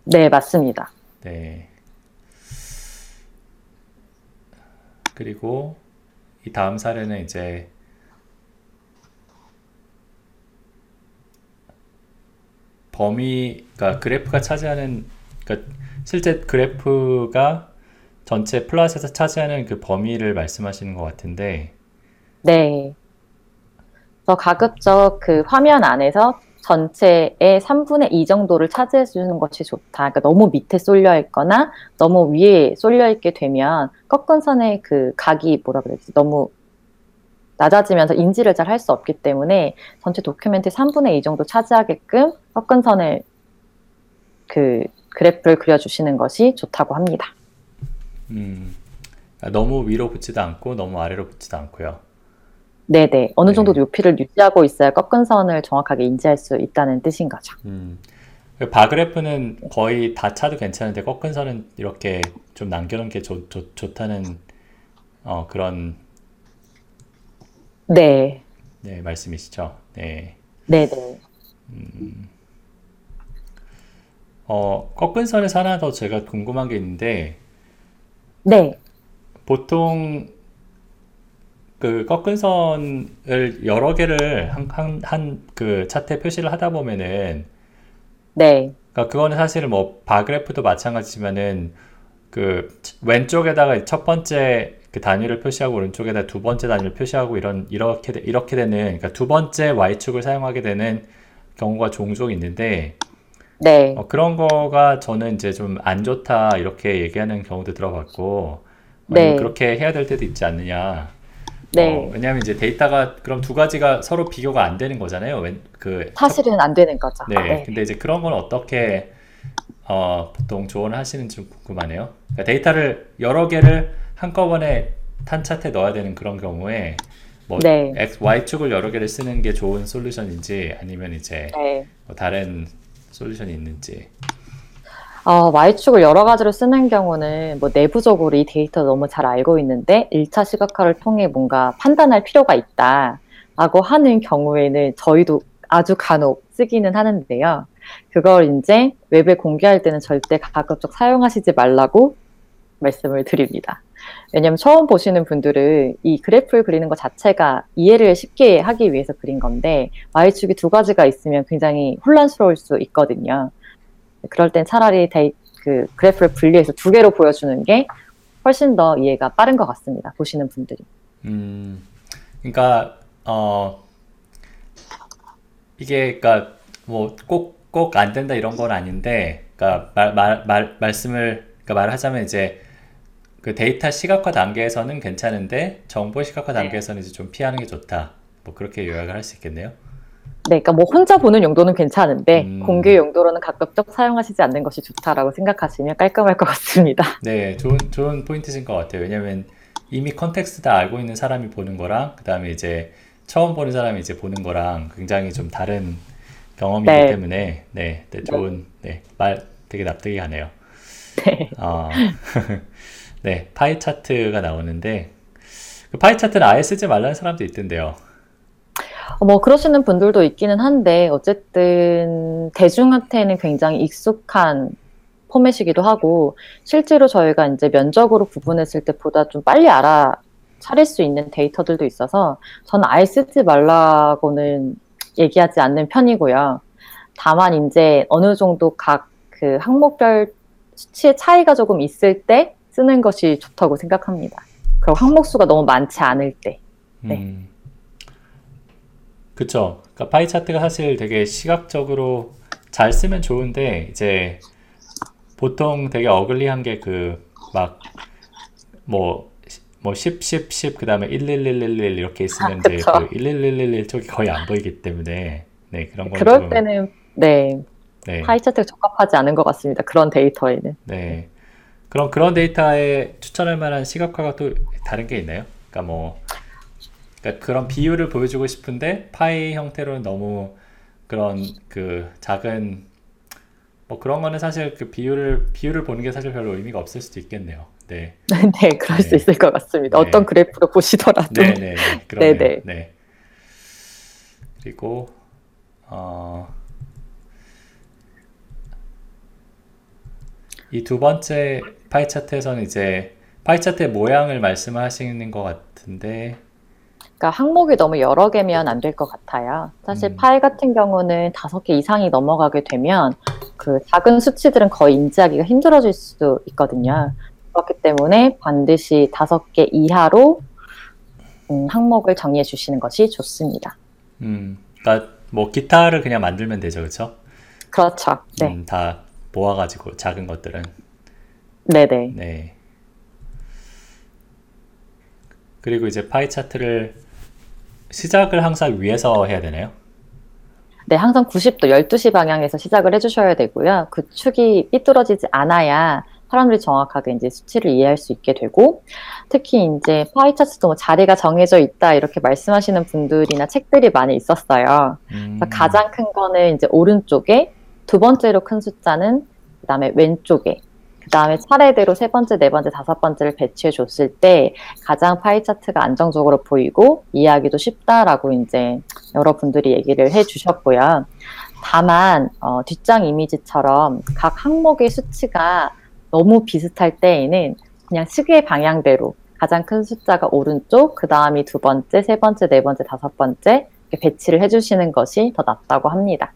네 맞습니다. 네. 그리고 이 다음 사례는 이제 범위, 그러니까 그래프가 차지하는, 그러니까 실제 그래프가 전체 플롯에서 차지하는 그 범위를 말씀하시는 것 같은데, 네. 그래서 가급적 그 화면 안에서 전체의 3분의 2 정도를 차지해 주는 것이 좋다. 그러니까 너무 밑에 쏠려 있거나 너무 위에 쏠려 있게 되면 꺾은 선의 그 각이 뭐라 그랬지? 너무 낮아지면서 인지를 잘 할 수 없기 때문에 전체 도큐멘트의 3분의 2 정도 차지하게끔 꺾은 선을 그 그래프를 그려주시는 것이 좋다고 합니다. 음, 그러니까 너무 위로 붙지도 않고 너무 아래로 붙지도 않고요. 네네. 어느 네. 정도 높이를 유지하고 있어야 꺾은 선을 정확하게 인지할 수 있다는 뜻인 거죠. 음, 그 바그래프는 거의 다 차도 괜찮은데 꺾은 선은 이렇게 좀 남겨놓은 게 좋, 좋, 좋다는 어, 그런 네. 네, 말씀이시죠. 네. 네네. 어, 꺾은 선에서 하나 더 제가 궁금한 게 있는데 네. 보통 그 꺾은 선을 여러 개를 한, 한, 한 그 차트에 표시를 하다 보면은 네. 그러니까 그거는 사실 뭐 바그래프도 마찬가지지만은 그 왼쪽에다가 첫 번째 그 단위를 표시하고 오른쪽에다 두 번째 단위를 표시하고 이런 이렇게 되- 이렇게 되는 그러니까 두 번째 y축을 사용하게 되는 경우가 종종 있는데 네. 어, 그런 거가 저는 이제 좀 안 좋다 이렇게 얘기하는 경우도 들어봤고 네. 그렇게 해야 될 때도 있지 않느냐. 네. 어, 왜냐하면 이제 데이터가 그럼 두 가지가 서로 비교가 안 되는 거잖아요. 웬, 그 사실은 안 되는 거죠. 네, 네. 근데 이제 그런 건 어떻게 어, 보통 조언을 하시는지 좀 궁금하네요. 그러니까 데이터를 여러 개를 한꺼번에 한 차트에 넣어야 되는 그런 경우에 뭐 네. X, Y축을 여러 개를 쓰는 게 좋은 솔루션인지 아니면 이제 네. 뭐 다른 솔루션이 있는지. 어, Y축을 여러 가지로 쓰는 경우는 뭐 내부적으로 이 데이터 너무 잘 알고 있는데 1차 시각화를 통해 뭔가 판단할 필요가 있다라고 하는 경우에는 저희도 아주 간혹 쓰기는 하는데요. 그걸 이제 웹에 공개할 때는 절대 가급적 사용하시지 말라고 말씀을 드립니다. 왜냐하면 처음 보시는 분들은 이 그래프를 그리는 것 자체가 이해를 쉽게 하기 위해서 그린 건데 Y축이 두 가지가 있으면 굉장히 혼란스러울 수 있거든요. 그럴 땐 차라리 데이, 그 그래프를 분리해서 두 개로 보여주는 게 훨씬 더 이해가 빠른 것 같습니다. 보시는 분들이. 음, 그러니까 어 이게 그러니까 뭐 꼭 꼭 안 된다 이런 건 아닌데, 그러니까 말 말 말 말씀을 그러니까 말하자면 이제 그 데이터 시각화 단계에서는 괜찮은데 정보 시각화 네. 단계에서는 이제 좀 피하는 게 좋다. 뭐 그렇게 요약을 할 수 있겠네요. 네, 그러니까 뭐 혼자 보는 용도는 괜찮은데 음. 공개 용도로는 가급적 사용하시지 않는 것이 좋다라고 생각하시면 깔끔할 것 같습니다. 네, 좋은 좋은 포인트신 것 같아요. 왜냐면 이미 context 다 알고 있는 사람이 보는 거랑 그다음에 이제 처음 보는 사람이 이제 보는 거랑 굉장히 좀 다른 경험이기 네. 때문에 네, 네, 좋은 네, 말 되게 납득이 가네요. 네. 어, 네, 파이 차트가 나오는데 그 파이 차트는 아예 쓰지 말라는 사람도 있던데요. 어, 뭐 그러시는 분들도 있기는 한데 어쨌든 대중한테는 굉장히 익숙한 포맷이기도 하고 실제로 저희가 이제 면적으로 구분했을 때 보다 좀 빨리 알아 차릴 수 있는 데이터들도 있어서 저는 아예 쓰지 말라고는 얘기하지 않는 편이고요. 다만 이제 어느 정도 각 그 항목별 수치의 차이가 조금 있을 때 쓰는 것이 좋다고 생각합니다. 그리고 항목 수가 너무 많지 않을 때. 네. 음, 그쵸. 그러니까 파이 차트가 사실 되게 시각적으로 잘 쓰면 좋은데 이제 보통 되게 어글리한 게 그 막 뭐뭐 10, 10, 10 그 다음에 11111 이렇게 있으면 이제 그쵸. 그11111 쪽이 거의 안 보이기 때문에 네 그런 건 그럴 좀, 때는 네 네, 파이 차트가 적합하지 않은 것 같습니다. 그런 데이터에는. 네 그럼 그런 데이터에 추천할 만한 시각화가 또 다른 게 있나요? 그러니까 뭐 그러니까 그런 비율을 보여주고 싶은데 파이 형태로는 너무 그런 그 작은 뭐 그런 거는 사실 그 비율을 비율을 보는 게 사실 별로 의미가 없을 수도 있겠네요. 네, 네, 그럴 수 네. 있을 것 같습니다. 네. 어떤 그래프로 보시더라도. 네, 네, 네, 그러네요. 네. 네. 그리고 어, 이 두 번째 파이 차트에서는 이제 파이 차트의 모양을 말씀하시는 것 같은데, 그러니까 항목이 너무 여러 개면 안 될 것 같아요. 사실 음. 파이 같은 경우는 다섯 개 이상이 넘어가게 되면 그 작은 수치들은 거의 인지하기가 힘들어질 수도 있거든요. 그렇기 때문에 반드시 다섯 개 이하로 음, 항목을 정리해 주시는 것이 좋습니다. 음, 그러니까 뭐 기타를 그냥 만들면 되죠, 그렇죠? 그렇죠. 네, 음, 다 모아가지고 작은 것들은 네, 네. 네. 그리고 이제 파이 차트를 시작을 항상 위에서 해야 되나요? 네, 항상 90도, 12시 방향에서 시작을 해주셔야 되고요. 그 축이 삐뚤어지지 않아야 사람들이 정확하게 이제 수치를 이해할 수 있게 되고, 특히 이제 파이 차트도 뭐 자리가 정해져 있다 이렇게 말씀하시는 분들이나 책들이 많이 있었어요. 음, 가장 큰 거는 이제 오른쪽에, 두 번째로 큰 숫자는 그 다음에 왼쪽에, 그 다음에 차례대로 세 번째, 네 번째, 다섯 번째를 배치해 줬을 때 가장 파이 차트가 안정적으로 보이고 이해하기도 쉽다라고 이제 여러분들이 얘기를 해 주셨고요. 다만, 어, 뒷장 이미지처럼 각 항목의 수치가 너무 비슷할 때에는 그냥 시계 방향대로 가장 큰 숫자가 오른쪽, 그 다음이 두 번째, 세 번째, 네 번째, 다섯 번째 배치를 해주시는 것이 더 낫다고 합니다.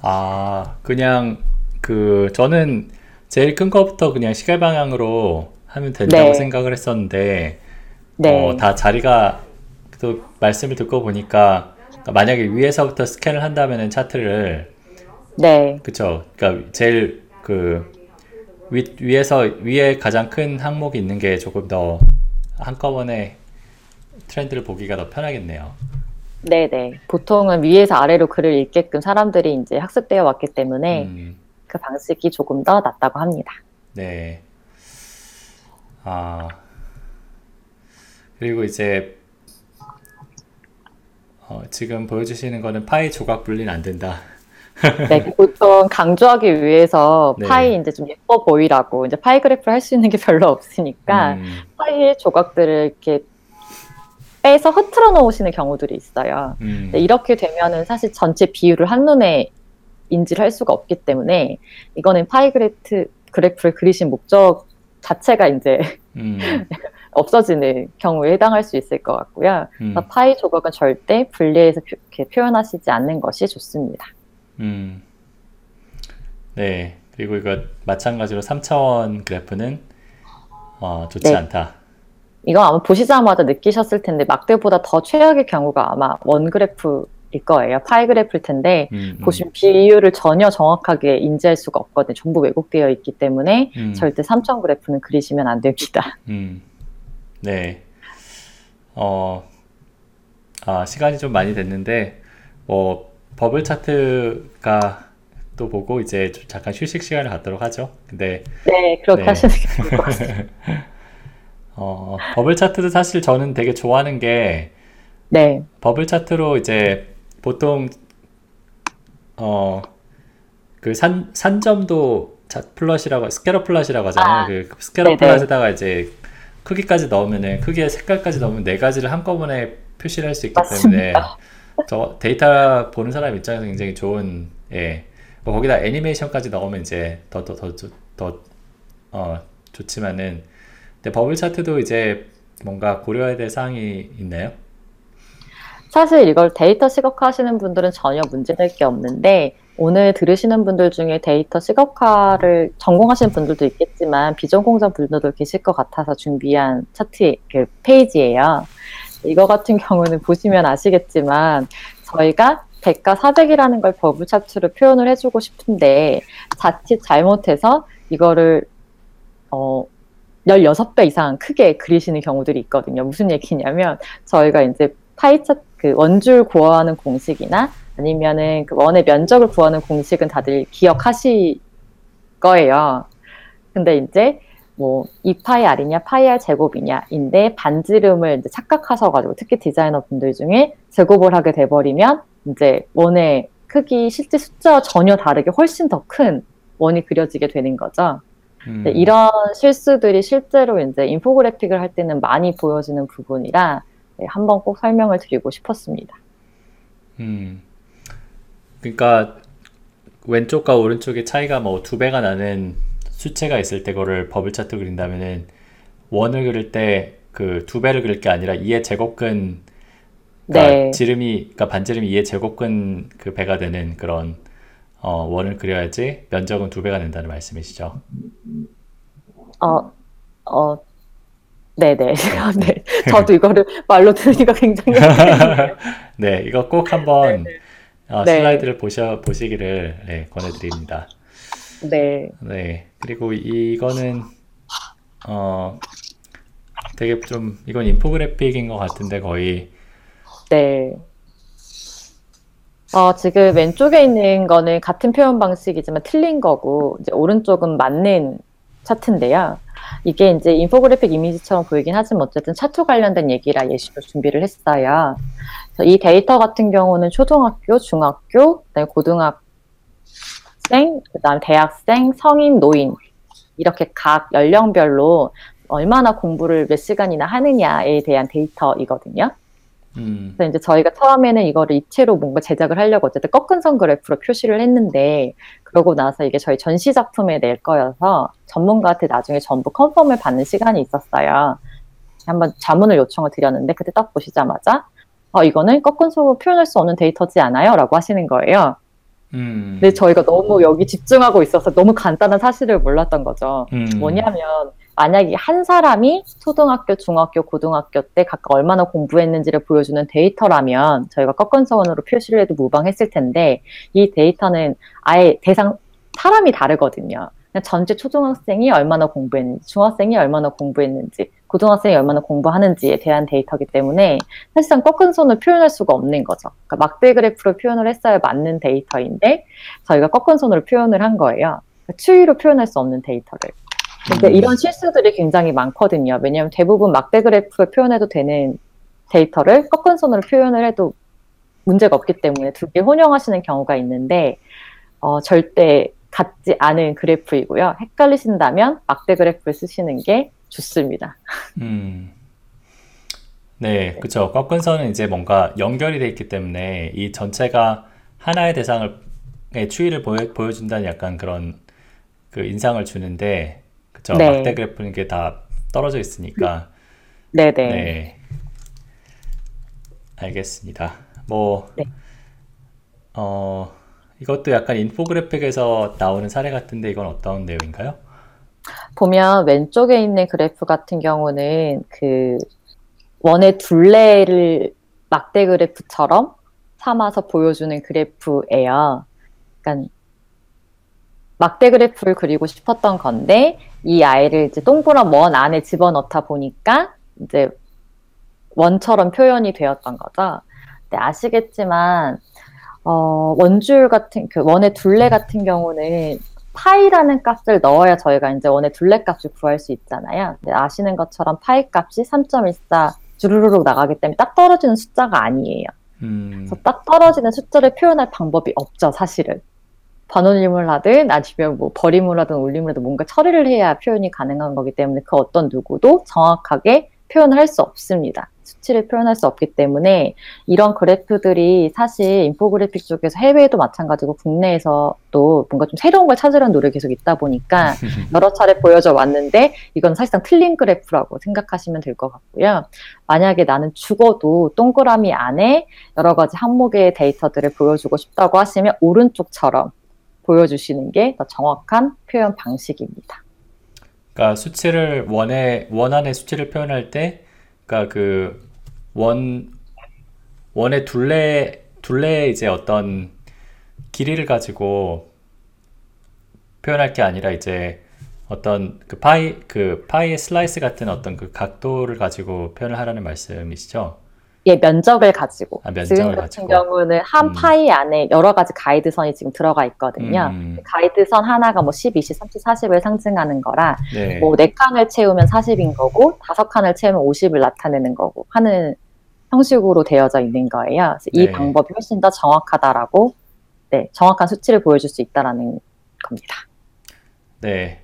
아, 그냥 그 저는 제일 큰 거부터 그냥 시계 방향으로 하면 된다고 네. 생각을 했었는데 네. 어, 다 자리가 또 말씀을 듣고 보니까 그러니까 만약에 위에서부터 스캔을 한다면은 차트를 네. 그쵸? 그러니까 제일 그 위, 위에서 위에 가장 큰 항목이 있는 게 조금 더 한꺼번에 트렌드를 보기가 더 편하겠네요. 네네. 보통은 위에서 아래로 글을 읽게끔 사람들이 이제 학습되어 왔기 때문에 음, 그 방식이 조금 더 낫다고 합니다. 네. 아, 그리고 이제 어, 지금 보여주시는 거는 파이 조각 분리는 안 된다. 네, 보통 강조하기 위해서 네. 파이 이제 좀 예뻐 보이라고 이제 파이 그래프를 할 수 있는 게 별로 없으니까 음, 파이의 조각들을 이렇게 빼서 흐트러 놓으시는 경우들이 있어요. 음, 네, 이렇게 되면은 사실 전체 비율을 한눈에 인지를 할 수가 없기 때문에 이거는 파이 그래프, 그래프를 그리신 목적 자체가 이제 음, 없어지는 경우에 해당할 수 있을 것 같고요. 음, 파이 조각은 절대 분리해서 표, 이렇게 표현하시지 않는 것이 좋습니다. 음. 네. 그리고 이거 마찬가지로 3차원 그래프는 어, 좋지 네. 않다. 이거 아마 보시자마자 느끼셨을 텐데 막대보다 더 최악의 경우가 아마 원 그래프일 거예요. 파이 그래프일 텐데 음, 음, 보시면 비율을 전혀 정확하게 인지할 수가 없거든요. 전부 왜곡되어 있기 때문에 음, 절대 3천 그래프는 그리시면 안 됩니다. 음. 네. 어, 아, 시간이 좀 많이 됐는데, 뭐, 버블 차트가 또 보고 이제 좀 잠깐 휴식 시간을 갖도록 하죠. 근데, 네, 그렇게 네. 하시는 게 좋을 것 같습니다. 어, 버블 차트도 사실 저는 되게 좋아하는 게, 네, 버블 차트로 이제 보통, 어, 그 산, 산점도 자, plot이라고, scatter plot이라고 하잖아요. 아, 그 scatter 네네. plot에다가 이제 크기까지 넣으면은, 크기의 색깔까지 넣으면 네 가지를 한꺼번에 표시를 할 수 있기 때문에, 맞습니다. 저 데이터 보는 사람 입장에서 굉장히 좋은, 예. 뭐 거기다 애니메이션까지 넣으면 이제 더, 더, 더, 더, 더, 어, 좋지만은, 근데 버블 차트도 이제 뭔가 고려해야 될 사항이 있나요? 사실 이걸 데이터 시각화 하시는 분들은 전혀 문제될 게 없는데 오늘 들으시는 분들 중에 데이터 시각화를 전공하시는 분들도 있겠지만 비전공자 분들도 계실 것 같아서 준비한 차트 그 페이지예요. 이거 같은 경우는 보시면 아시겠지만 저희가 100과 400이라는 걸 버블 차트로 표현을 해주고 싶은데 자칫 잘못해서 이거를 어 16배 이상 크게 그리시는 경우들이 있거든요. 무슨 얘기냐면 저희가 이제 파이 차트 그 원줄 구하는 공식이나 아니면은 그 원의 면적을 구하는 공식은 다들 기억하실 거예요. 근데 이제 뭐 2파이 r이냐 파이 r 제곱이냐인데 반지름을 이제 착각하셔가지고 특히 디자이너 분들 중에 제곱을 하게 돼버리면 이제 원의 크기 실제 숫자와 전혀 다르게 훨씬 더 큰 원이 그려지게 되는 거죠. 음, 네, 이런 실수들이 실제로 이제 인포그래픽을 할 때는 많이 보여지는 부분이라 네, 한번 꼭 설명을 드리고 싶었습니다. 음. 그러니까 왼쪽과 오른쪽의 차이가 뭐 두 배가 나는 수체가 있을 때 그거를 버블 차트 그린다면은 원을 그릴 때 그 두 배를 그릴 게 아니라 2의 제곱근 그러니까 네. 지름이 그러니까 반지름이 2의 제곱근 그 배가 되는 그런 어, 원을 그려야지 면적은 두 배가 된다는 말씀이시죠. 어, 어, 네네. 네. 저도 이거를 말로 들으니까 굉장히 네, 이거 꼭 한번 어, 네. 슬라이드를 보셔 보시기를 네, 권해드립니다. 네. 네, 그리고 이거는 어 되게 좀 이건 인포그래픽인 것 같은데 거의 네. 어, 지금 왼쪽에 있는 거는 같은 표현 방식이지만 틀린 거고, 이제 오른쪽은 맞는 차트인데요. 이게 이제 인포그래픽 이미지처럼 보이긴 하지만 어쨌든 차트 관련된 얘기라 예시로 준비를 했어요. 이 데이터 같은 경우는 초등학교, 중학교, 그다음에 고등학생, 그다음 대학생, 성인, 노인 이렇게 각 연령별로 얼마나 공부를 몇 시간이나 하느냐에 대한 데이터이거든요. 음, 그래서 이제 저희가 처음에는 이거를 입체로 뭔가 제작을 하려고 어쨌든 꺾은 선 그래프로 표시를 했는데 그러고 나서 이게 저희 전시 작품에 낼 거여서 전문가한테 나중에 전부 컨펌을 받는 시간이 있었어요. 한번 자문을 요청을 드렸는데 그때 딱 보시자마자 어, 이거는 꺾은 속으로 표현할 수 없는 데이터지 않아요? 라고 하시는 거예요. 음, 근데 저희가 너무 여기 집중하고 있어서 너무 간단한 사실을 몰랐던 거죠. 음, 뭐냐면 만약에 한 사람이 초등학교, 중학교, 고등학교 때 각각 얼마나 공부했는지를 보여주는 데이터라면 저희가 꺾은선으로 표시를 해도 무방했을 텐데 이 데이터는 아예 대상 사람이 다르거든요. 전체 초등학생이 얼마나 공부했는지, 중학생이 얼마나 공부했는지, 고등학생이 얼마나 공부하는지에 대한 데이터이기 때문에 사실상 꺾은선을 표현할 수가 없는 거죠. 그러니까 막대 그래프로 표현을 했어야 맞는 데이터인데 저희가 꺾은선으로 표현을 한 거예요. 그러니까 추이로 표현할 수 없는 데이터를. 근데 음. 이런 실수들이 굉장히 많거든요. 왜냐하면 대부분 막대 그래프에 표현해도 되는 데이터를 꺾은 손으로 표현을 해도 문제가 없기 때문에 두 개 혼용하시는 경우가 있는데 어, 절대 같지 않은 그래프이고요. 헷갈리신다면 막대 그래프를 쓰시는 게 좋습니다. 음. 네, 그쵸. 꺾은 선은 이제 뭔가 연결이 돼 있기 때문에 이 전체가 하나의 대상을 의 추이를 보여, 보여 준다는 약간 그런 그 인상을 주는데 그쵸. 네. 막대 그래프는 이게 다 떨어져 있으니까 네네. 네. 알겠습니다. 뭐, 네. 어, 이것도 약간 인포그래픽에서 나오는 사례 같은데 이건 어떤 내용인가요? 보면 왼쪽에 있는 그래프 같은 경우는 그 원의 둘레를 막대 그래프처럼 삼아서 보여주는 그래프예요. 그러니까 막대 그래프를 그리고 싶었던 건데 이 아이를 이제 동그란 원 안에 집어넣다 보니까 이제 원처럼 표현이 되었던 거죠. 네, 아시겠지만 어, 원줄 같은 그 원의 둘레 같은 경우는 파이라는 값을 넣어야 저희가 이제 원의 둘레 값을 구할 수 있잖아요. 근데 아시는 것처럼 파이 값이 3.14 주르륵 나가기 때문에 딱 떨어지는 숫자가 아니에요. 음, 그래서 딱 떨어지는 숫자를 표현할 방법이 없죠, 사실은. 반올림을 하든 아니면 뭐 버림을 하든 올림을 하든 뭔가 처리를 해야 표현이 가능한 거기 때문에 그 어떤 누구도 정확하게 표현을 할 수 없습니다. 수치를 표현할 수 없기 때문에 이런 그래프들이 사실 인포그래픽 쪽에서 해외에도 마찬가지고 국내에서도 뭔가 좀 새로운 걸 찾으려는 노력이 계속 있다 보니까 여러 차례 보여져 왔는데 이건 사실상 틀린 그래프라고 생각하시면 될 것 같고요. 만약에 나는 죽어도 동그라미 안에 여러 가지 항목의 데이터들을 보여주고 싶다고 하시면 오른쪽처럼 보여주시는 게 더 정확한 표현 방식입니다. 그러니까 수치를 원에 원 안에 수치를 표현할 때, 그러니까 그 원 원의 둘레 둘레의 이제 어떤 길이를 가지고 표현할 게 아니라 이제 어떤 그 파이 그 파이의 슬라이스 같은 어떤 그 각도를 가지고 표현을 하라는 말씀이시죠? 예, 면적을 가지고. 아, 면적을 지금 같은 가지고. 경우는 한 음. 파이 안에 여러 가지 가이드선이 지금 들어가 있거든요. 음, 가이드선 하나가 뭐 10, 20, 30, 40을 상징하는 거라 네. 뭐네 칸을 채우면 40인 거고 다섯 칸을 채우면 50을 나타내는 거고 하는 형식으로 되어져 있는 거예요. 그래서 이 네. 방법이 훨씬 더 정확하다라고 네, 정확한 수치를 보여줄 수 있다라는 겁니다. 네.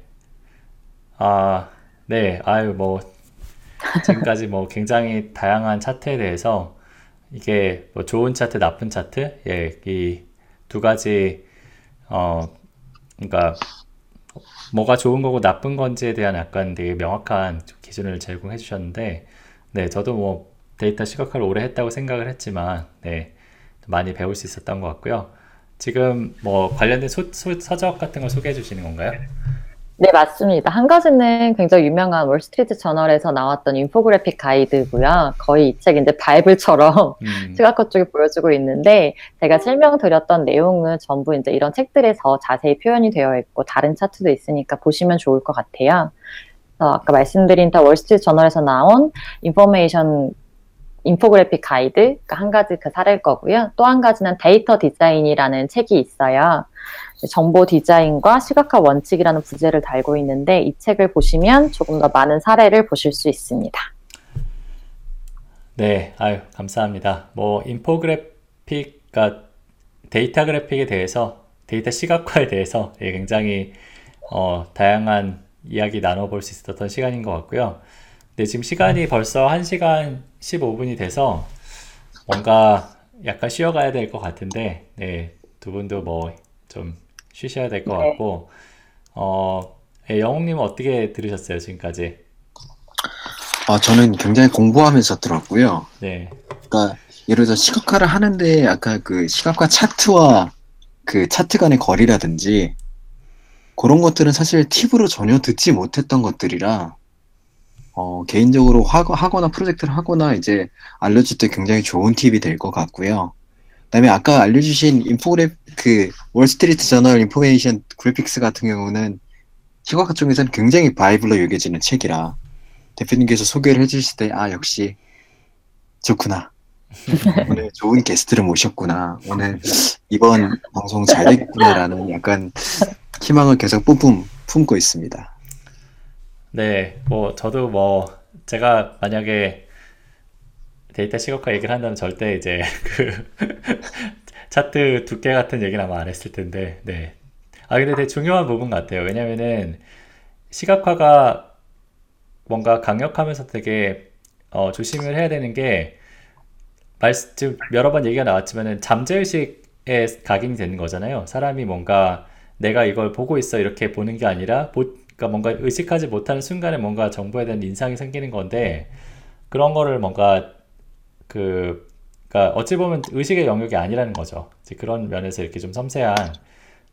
아, 네. 아유, 뭐, 지금까지 뭐 굉장히 다양한 차트에 대해서 이게 뭐 좋은 차트, 나쁜 차트, 예, 이 두 가지, 어, 그러니까 뭐가 좋은 거고 나쁜 건지에 대한 약간 되게 명확한 좀 기준을 제공해 주셨는데, 네, 저도 뭐 데이터 시각화를 오래 했다고 생각을 했지만, 네, 많이 배울 수 있었던 것 같고요. 지금 뭐 관련된 소, 소- 서적 같은 걸 소개해 주시는 건가요? 네, 맞습니다. 한 가지는 굉장히 유명한 월스트리트 저널에서 나왔던 인포그래픽 가이드고요. 거의 이 책이 이제 바이블처럼 음, 시각화 쪽에 보여주고 있는데 제가 설명드렸던 내용은 전부 이제 이런 책들에서 자세히 표현이 되어 있고 다른 차트도 있으니까 보시면 좋을 것 같아요. 아까 말씀드린 The Wall Street Journal에서 나온 information 인포그래픽 가이드가 한 가지 그 사례일 거고요. 또 한 가지는 데이터 디자인이라는 책이 있어요. 정보 디자인과 시각화 원칙이라는 부제를 달고 있는데 이 책을 보시면 조금 더 많은 사례를 보실 수 있습니다. 네, 아유, 감사합니다. 뭐, 인포그래픽, 과 데이터 그래픽에 대해서, 데이터 시각화에 대해서 예, 굉장히 어, 다양한 이야기 나눠볼 수 있었던 시간인 것 같고요. 네, 지금 시간이 벌써 1시간 15분이 돼서 뭔가 약간 쉬어가야 될 것 같은데, 네, 두 분도 뭐 좀 쉬셔야 될것 네. 같고, 어, 예, 영웅님은 어떻게 들으셨어요, 지금까지? 아, 저는 굉장히 공부하면서 들었고요. 네, 그러니까 예를 들어 시각화를 하는데 아까 그 시각화 차트와 그 차트 간의 거리라든지 그런 것들은 사실 팁으로 전혀 듣지 못했던 것들이라 어, 개인적으로 하거, 하거나 프로젝트를 하거나 이제 알려줄 때 굉장히 좋은 팁이 될 것 같고요. 그다음에 아까 알려주신 인포그래 그 월스트리트 저널 Information Graphics 같은 경우는 시각화 쪽에서는 굉장히 바이블로 여겨지는 책이라 대표님께서 소개를 해주실 때 아 역시 좋구나 오늘 좋은 게스트를 모셨구나 오늘 이번 방송 잘 됐구나라는 약간 희망을 계속 뿜뿜 품고 있습니다. 네, 뭐 저도 뭐 제가 만약에 데이터 시각화 얘기를 한다면 절대 이제 그 차트 두께 같은 얘기는 아마 안 했을 텐데, 네. 아, 근데 되게 중요한 부분 같아요. 왜냐면은 시각화가 뭔가 강력하면서 되게 어, 조심을 해야 되는 게 말씀 여러 번 얘기가 나왔지만은 잠재의식에 각인이 되는 거잖아요. 사람이 뭔가 내가 이걸 보고 있어 이렇게 보는 게 아니라 보, 그러니까 뭔가 의식하지 못하는 순간에 뭔가 정보에 대한 인상이 생기는 건데 그런 거를 뭔가 그 그러니까 어찌 보면 의식의 영역이 아니라는 거죠. 그런 면에서 이렇게 좀 섬세한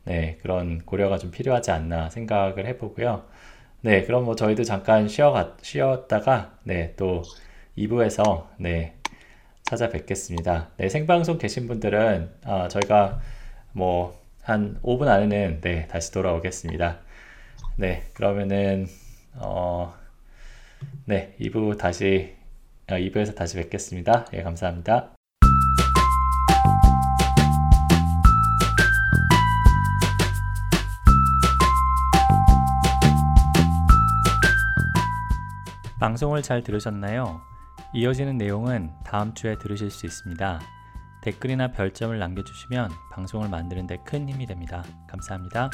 네, 그런 고려가 좀 필요하지 않나 생각을 해보고요. 네, 그럼 뭐 저희도 잠깐 쉬어 쉬었다가 네, 또 2부에서 네, 찾아뵙겠습니다. 네, 생방송 계신 분들은 어, 저희가 뭐 한 5분 안에는 네, 다시 돌아오겠습니다. 네, 그러면은 어, 네, 2부 다시 어, 2부에서 다시 뵙겠습니다. 예, 감사합니다. 방송을 잘 들으셨나요? 이어지는 내용은 다음 주에 들으실 수 있습니다. 댓글이나 별점을 남겨주시면 방송을 만드는 데 큰 힘이 됩니다. 감사합니다.